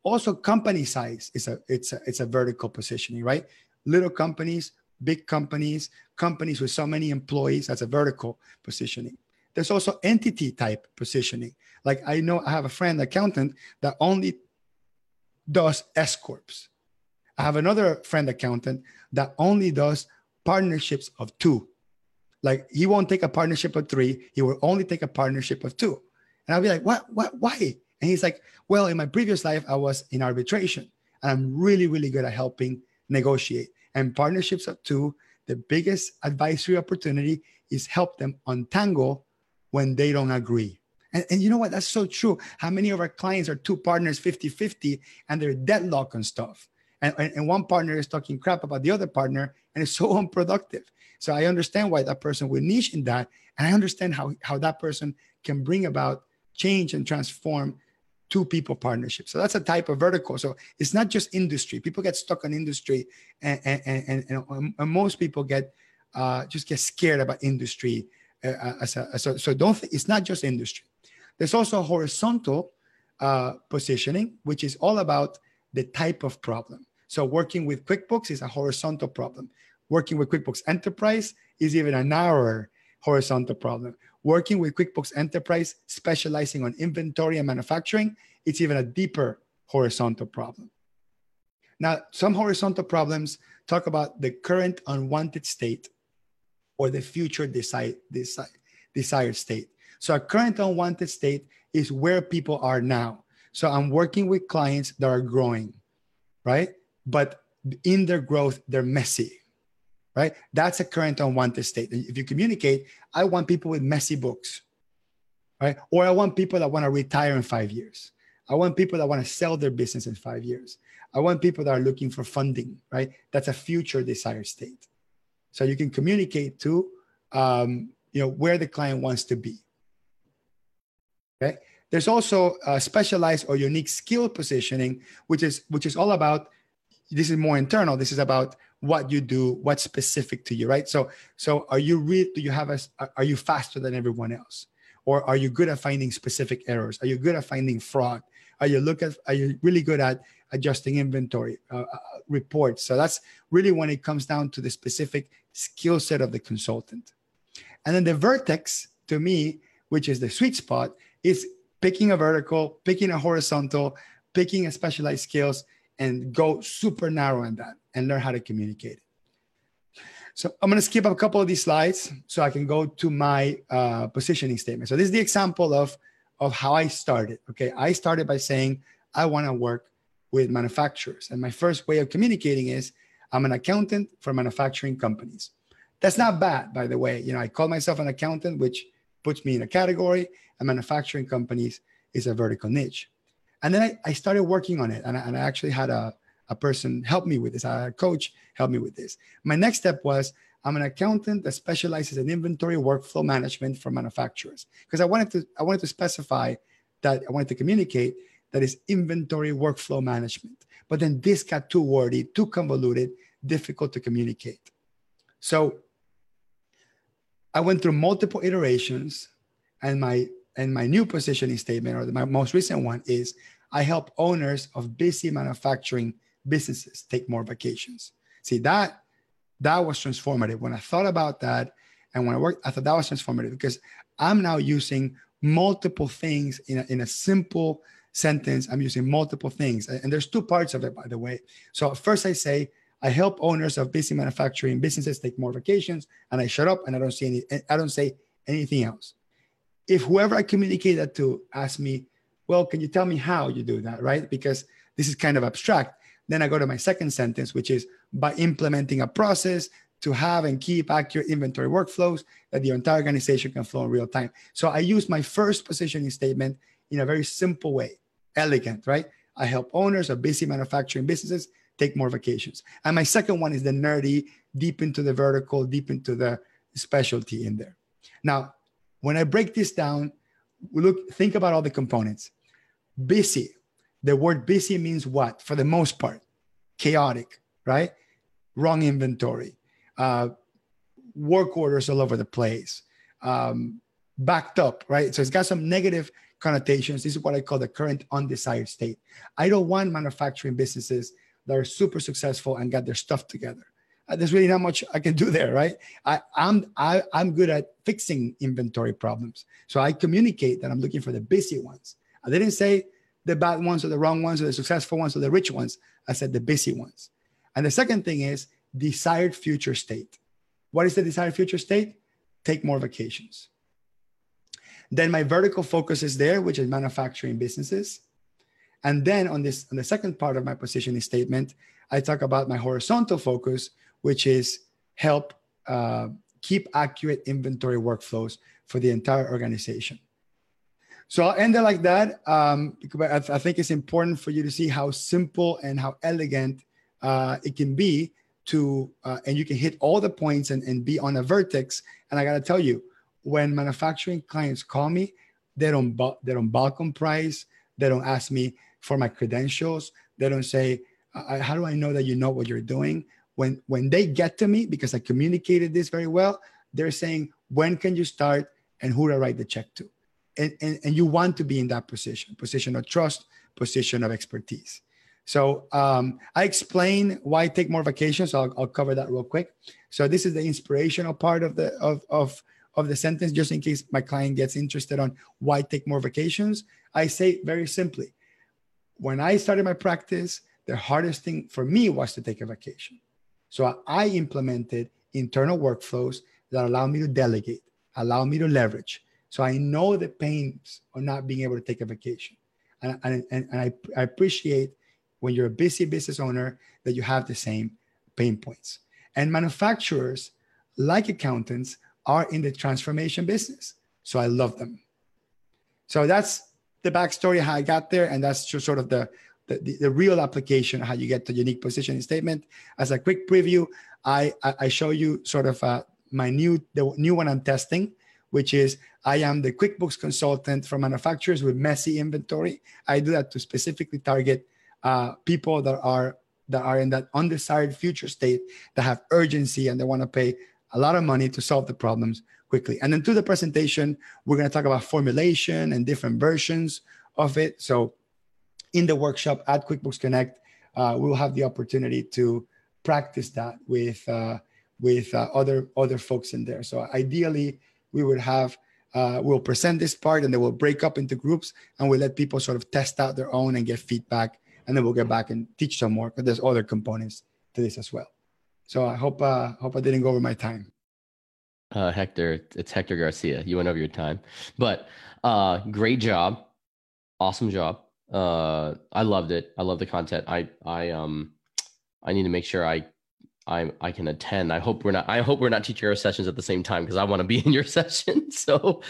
Also, company size is a it's a it's a vertical positioning, right? Little companies, big companies, companies with so many employees, that's a vertical positioning. There's also entity type positioning. Like I know I have a friend accountant that only does S corps. I have another friend accountant that only does partnerships of two. Like he won't take a partnership of three, he will only take a partnership of two. And I'll be like, what, what, why? And he's like, well, in my previous life, I was in arbitration and I'm really, really good at helping negotiate. And partnerships of two, the biggest advisory opportunity is help them untangle when they don't agree. And, and you know what? That's so true. How many of our clients are two partners 50 50 and they're deadlocked on stuff? And, and, one partner is talking crap about the other partner and it's so unproductive. So I understand why that person would niche in that. And I understand how, how that person can bring about change and transform two people partnership. So that's a type of vertical. So it's not just industry. People get stuck on industry, and and and, and, and most people get uh, just get scared about industry. Uh, uh as a, so so don't. Th- it's not just industry. There's also horizontal uh, positioning, which is all about the type of problem. So working with QuickBooks is a horizontal problem. Working with QuickBooks Enterprise is even a narrower horizontal problem. Working with QuickBooks Enterprise, specializing on inventory and manufacturing, it's even a deeper horizontal problem. Now, some horizontal problems talk about the current unwanted state or the future desired, desired state. So, a current unwanted state is where people are now. So, I'm working with clients that are growing, right? But in their growth, they're messy right? That's a current unwanted state. If you communicate, I want people with messy books, right? Or I want people that want to retire in five years. I want people that want to sell their business in five years. I want people that are looking for funding, right? That's a future desired state. So you can communicate to, um, you know, where the client wants to be. Okay. There's also a specialized or unique skill positioning, which is which is all about. This is more internal. This is about what you do, what's specific to you, right? So, so are you real? Do you have a? Are you faster than everyone else, or are you good at finding specific errors? Are you good at finding fraud? Are you look at? Are you really good at adjusting inventory uh, uh, reports? So that's really when it comes down to the specific skill set of the consultant. And then the vertex to me, which is the sweet spot, is picking a vertical, picking a horizontal, picking a specialized skills, and go super narrow in that and learn how to communicate. It. So I'm going to skip a couple of these slides so I can go to my uh, positioning statement. So this is the example of of how I started. Okay, I started by saying I want to work with manufacturers, and my first way of communicating is I'm an accountant for manufacturing companies. That's not bad, by the way. You know, I call myself an accountant, which puts me in a category, and manufacturing companies is a vertical niche. And then I, I started working on it, and I, and I actually had a, a person help me with this. I had a coach help me with this. My next step was I'm an accountant that specializes in inventory workflow management for manufacturers because I wanted to I wanted to specify that I wanted to communicate that is inventory workflow management. But then this got too wordy, too convoluted, difficult to communicate. So I went through multiple iterations, and my and my new positioning statement, or the, my most recent one, is I help owners of busy manufacturing businesses take more vacations. See that that was transformative. When I thought about that, and when I worked, I thought that was transformative because I'm now using multiple things in a, in a simple sentence. I'm using multiple things, and there's two parts of it, by the way. So first, I say I help owners of busy manufacturing businesses take more vacations, and I shut up and I don't see any. I don't say anything else. If whoever I communicate that to asks me, "Well, can you tell me how you do that?" Right? Because this is kind of abstract. Then I go to my second sentence, which is by implementing a process to have and keep accurate inventory workflows that the entire organization can flow in real time. So I use my first positioning statement in a very simple way, elegant, right? I help owners of busy manufacturing businesses take more vacations. And my second one is the nerdy, deep into the vertical, deep into the specialty in there. Now, when I break this down, look think about all the components. Busy. The word busy means what? For the most part, chaotic, right? Wrong inventory, uh, work orders all over the place, um, backed up, right? So it's got some negative connotations. This is what I call the current undesired state. I don't want manufacturing businesses that are super successful and got their stuff together. Uh, there's really not much I can do there, right? I, I'm I, I'm good at fixing inventory problems, so I communicate that I'm looking for the busy ones. I didn't say the bad ones or the wrong ones or the successful ones or the rich ones. I said the busy ones. And the second thing is desired future state. What is the desired future state? Take more vacations. Then my vertical focus is there, which is manufacturing businesses. And then on this, on the second part of my positioning statement, I talk about my horizontal focus, which is help uh, keep accurate inventory workflows for the entire organization. So I'll end it like that. Um, I, th- I, think it's important for you to see how simple and how elegant uh, it can be to, uh, and you can hit all the points and, and be on a vertex. And I got to tell you, when manufacturing clients call me, they don't bu- they don't bulk on price. They don't ask me for my credentials. They don't say, "How do I know that you know what you're doing?" When when they get to me because I communicated this very well, they're saying, "When can you start?" and who I write the check to? and, and, and you want to be in that position, position of trust, position of expertise. So um, I explain why I take more vacations. I'll, I'll, cover that real quick. So this is the inspirational part of the of, of of the sentence, just in case my client gets interested on why take more vacations. I say very simply, when I started my practice, the hardest thing for me was to take a vacation. So I implemented internal workflows that allow me to delegate, allow me to leverage, so I know the pains of not being able to take a vacation. And, and, and, I, I appreciate when you're a busy business owner that you have the same pain points. And manufacturers, like accountants, are in the transformation business. So I love them. So that's the backstory how I got there, and that's just sort of the the, the, the real application, how you get the unique positioning statement. As a quick preview, I, I, I show you sort of uh, my new, the new one I'm testing, which is I am the QuickBooks consultant for manufacturers with messy inventory. I do that to specifically target uh, people that are that are in that undesired future state that have urgency and they want to pay a lot of money to solve the problems quickly. And then to the presentation, we're going to talk about formulation and different versions of it. So in the workshop at QuickBooks Connect, uh, we'll have the opportunity to practice that with uh, with uh, other other folks in there. So ideally, we would have uh, we'll present this part and then we'll break up into groups and we'll let people sort of test out their own and get feedback and then we'll get back and teach some more because there's other components to this as well. So I hope uh, hope I didn't go over my time. Uh, Hector, it's Hector Garcia. You went over your time, but uh, great job, awesome job. Uh, I loved it. I love the content. I I um I need to make sure I I I can attend. I hope we're not. I hope we're not teaching our sessions at the same time because I want to be in your session. So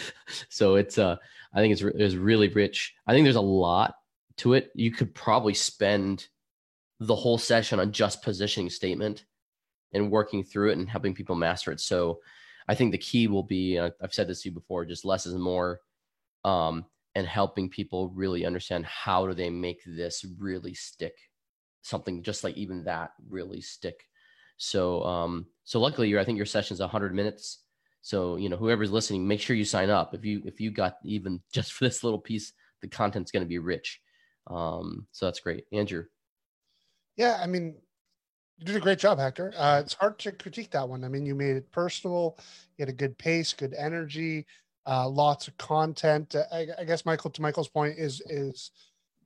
so it's uh I think it's it's really rich. I think there's a lot to it. You could probably spend the whole session on just positioning statement and working through it and helping people master it. So I think the key will be uh, I've said this to you before, just less is more. Um, and helping people really understand how do they make this really stick something just like even that really stick. So um so luckily your i think your session's 100 minutes. So you know whoever's listening make sure you sign up. If you if you got even just for this little piece the content's going to be rich. Um so that's great. Andrew. Yeah i mean you did a great job hector. Uh, it's hard to critique that one. I mean you made it personal you had a good pace good energy uh, lots of content uh, I, I guess michael to michael's point is is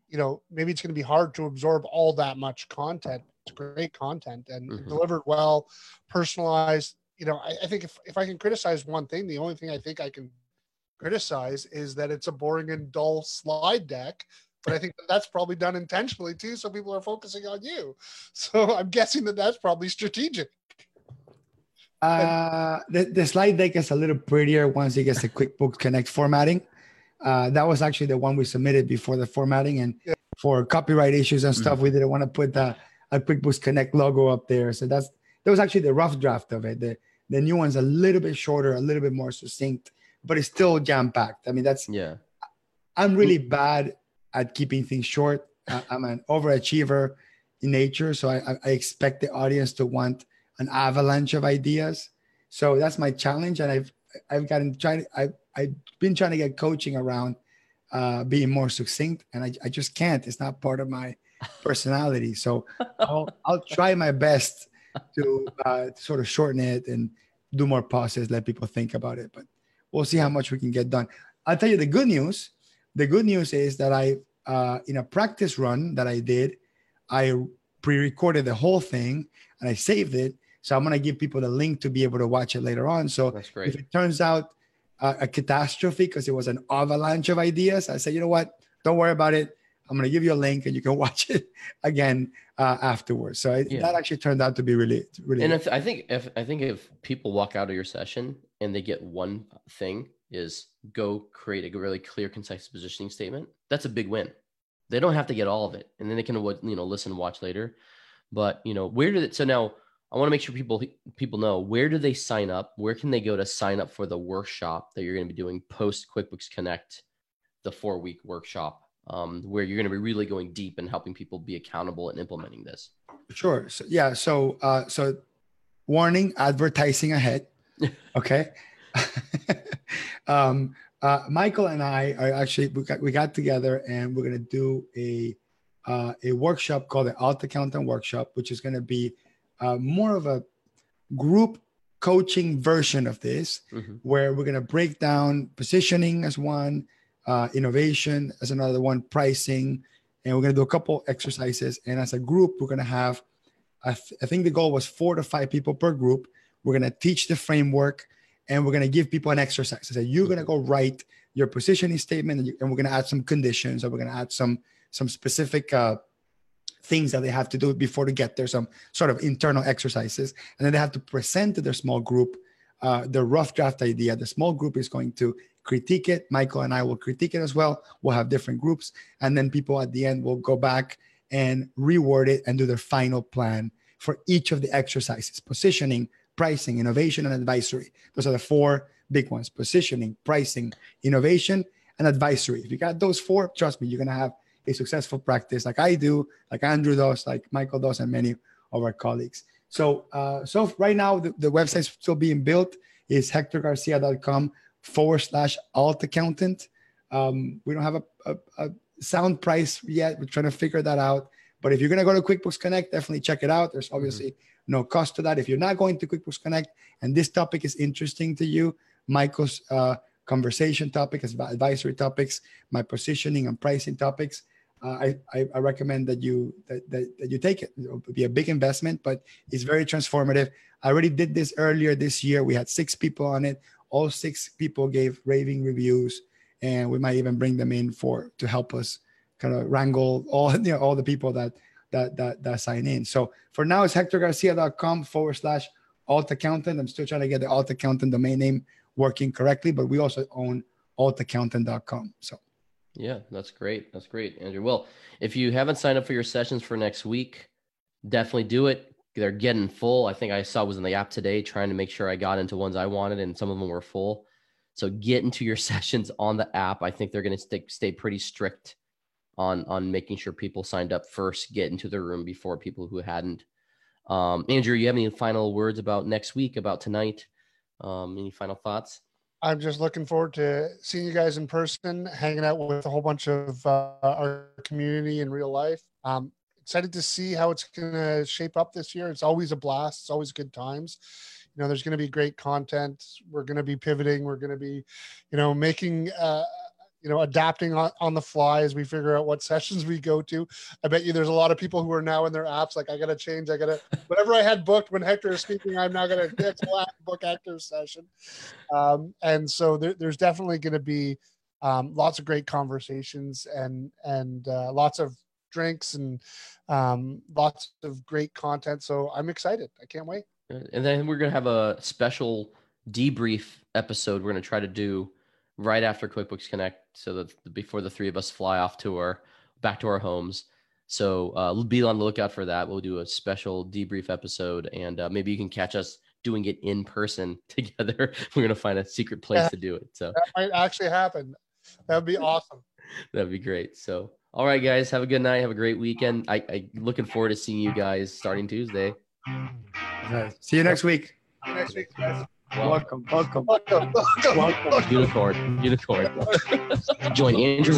you know maybe it's going to be hard to absorb all that much content it's great content and mm-hmm. delivered well, personalized. You know, I, I think if, if I can criticize one thing, the only thing I think I can criticize is that it's a boring and dull slide deck. But I think that that's probably done intentionally too, so people are focusing on you. So I'm guessing that that's probably strategic. Uh, the, the slide deck is a little prettier once it gets the QuickBooks Connect formatting. Uh, that was actually the one we submitted before the formatting, and yeah. for copyright issues and stuff, mm-hmm. we didn't want to put the a QuickBooks Connect logo up there. So that's that was actually the rough draft of it. The the new one's a little bit shorter, a little bit more succinct, but it's still jam packed. I mean, that's yeah. I'm really bad at keeping things short. I'm an overachiever in nature, so I, I expect the audience to want an avalanche of ideas. So that's my challenge, and I've I've gotten trying. I've I've been trying to get coaching around uh, being more succinct, and I, I just can't. It's not part of my personality. So I'll, I'll try my best to uh, sort of shorten it and do more pauses, let people think about it. But we'll see how much we can get done. I'll tell you the good news. The good news is that I, uh, in a practice run that I did, I pre-recorded the whole thing and I saved it. So I'm gonna give people the link to be able to watch it later on. So That's great. if it turns out uh, a catastrophe because it was an avalanche of ideas, I say, you know what? Don't worry about it. I'm going to give you a link and you can watch it again uh, afterwards. So I, yeah. that actually turned out to be really, really. And if, I think if I think if people walk out of your session and they get one thing is go create a really clear, concise positioning statement. That's a big win. They don't have to get all of it, and then they can you know listen, watch later. But you know where did it? So now I want to make sure people people know where do they sign up? Where can they go to sign up for the workshop that you're going to be doing post QuickBooks Connect, the four week workshop? um, where you're going to be really going deep and helping people be accountable and implementing this. Sure. So, yeah. So, uh, so warning, advertising ahead. Okay. um, uh, Michael and I are actually we got we got together and we're gonna do a uh, a workshop called the Alt Accountant Workshop, which is gonna be uh, more of a group coaching version of this, mm-hmm. where we're gonna break down positioning as one, uh, innovation as another one, pricing, and we're going to do a couple exercises. And as a group, we're going to have, I, th- I think the goal was four to five people per group. We're going to teach the framework and we're going to give people an exercise. So you're going to go write your positioning statement and, you, and we're going to add some conditions or we're going to add some some specific uh, things that they have to do before to get there, some sort of internal exercises. And then they have to present to their small group uh, the rough draft idea. The small group is going to critique it. Michael and I will critique it as well. We'll have different groups, and then people at the end will go back and reword it and do their final plan for each of the exercises positioning, pricing, innovation, and advisory. Those are the four big ones positioning, pricing, innovation, and advisory. If you got those four, trust me, you're going to have a successful practice like I do, like Andrew does, like Michael does, and many of our colleagues. So, uh, so right now, the, the website's still being built. Is hectorgarcia.com forward slash alt accountant. Um, we don't have a, a, a sound price yet. We're trying to figure that out. But if you're going to go to QuickBooks Connect, definitely check it out. There's obviously mm-hmm. no cost to that. If you're not going to QuickBooks Connect and this topic is interesting to you, Michael's uh, conversation about advisory topics, my positioning and pricing topics, I, I, recommend that you that, that, that you take it. It'll be a big investment, but it's very transformative. I already did this earlier this year. We had six people on it. All six people gave raving reviews, and we might even bring them in for to help us kind of wrangle all you know, all the people that that that that sign in. So for now, it's hectorgarcia.com forward slash alt accountant. I'm still trying to get the alt accountant domain name working correctly, but we also own altaccountant.com. So yeah, that's great. That's great, Andrew. Well, if you haven't signed up for your sessions for next week, definitely do it. They're getting full. I think I saw was in the app today trying to make sure I got into ones I wanted, and some of them were full. So get into your sessions on the app. I think they're going to stay, stay pretty strict on on making sure people signed up first get into the room before people who hadn't. Um, Andrew, you have any final words about next week, about tonight? Um, any final thoughts? I'm just looking forward to seeing you guys in person, hanging out with a whole bunch of uh, our community in real life. Um, excited to see how it's going to shape up this year. It's always a blast. It's always good times. You know, there's going to be great content. We're going to be pivoting. We're going to be, you know, making uh, you know adapting on, on the fly as we figure out what sessions we go to. I bet you there's a lot of people who are now in their apps like i gotta change i gotta whatever i had booked when hector is speaking i'm now gonna book hector's session. Um, and so there, there's definitely going to be um, lots of great conversations and and uh, lots of drinks and um, lots of great content. So i'm excited. I can't wait. And then we're going to have a special debrief episode we're going to try to do right after QuickBooks Connect, so that before the three of us fly off to our back to our homes. So uh, be on the lookout for that. We'll do a special debrief episode, and uh, maybe you can catch us doing it in person together. We're gonna find a secret place yeah, to do it. So that might actually happen. That would be awesome. That'd be great. So, all right, guys, have a good night. Have a great weekend. I, I looking forward to seeing you guys starting Tuesday. See you next week. See you next week, guys. Welcome, welcome, welcome, welcome. Unicorn, unicorn. Join Andrew.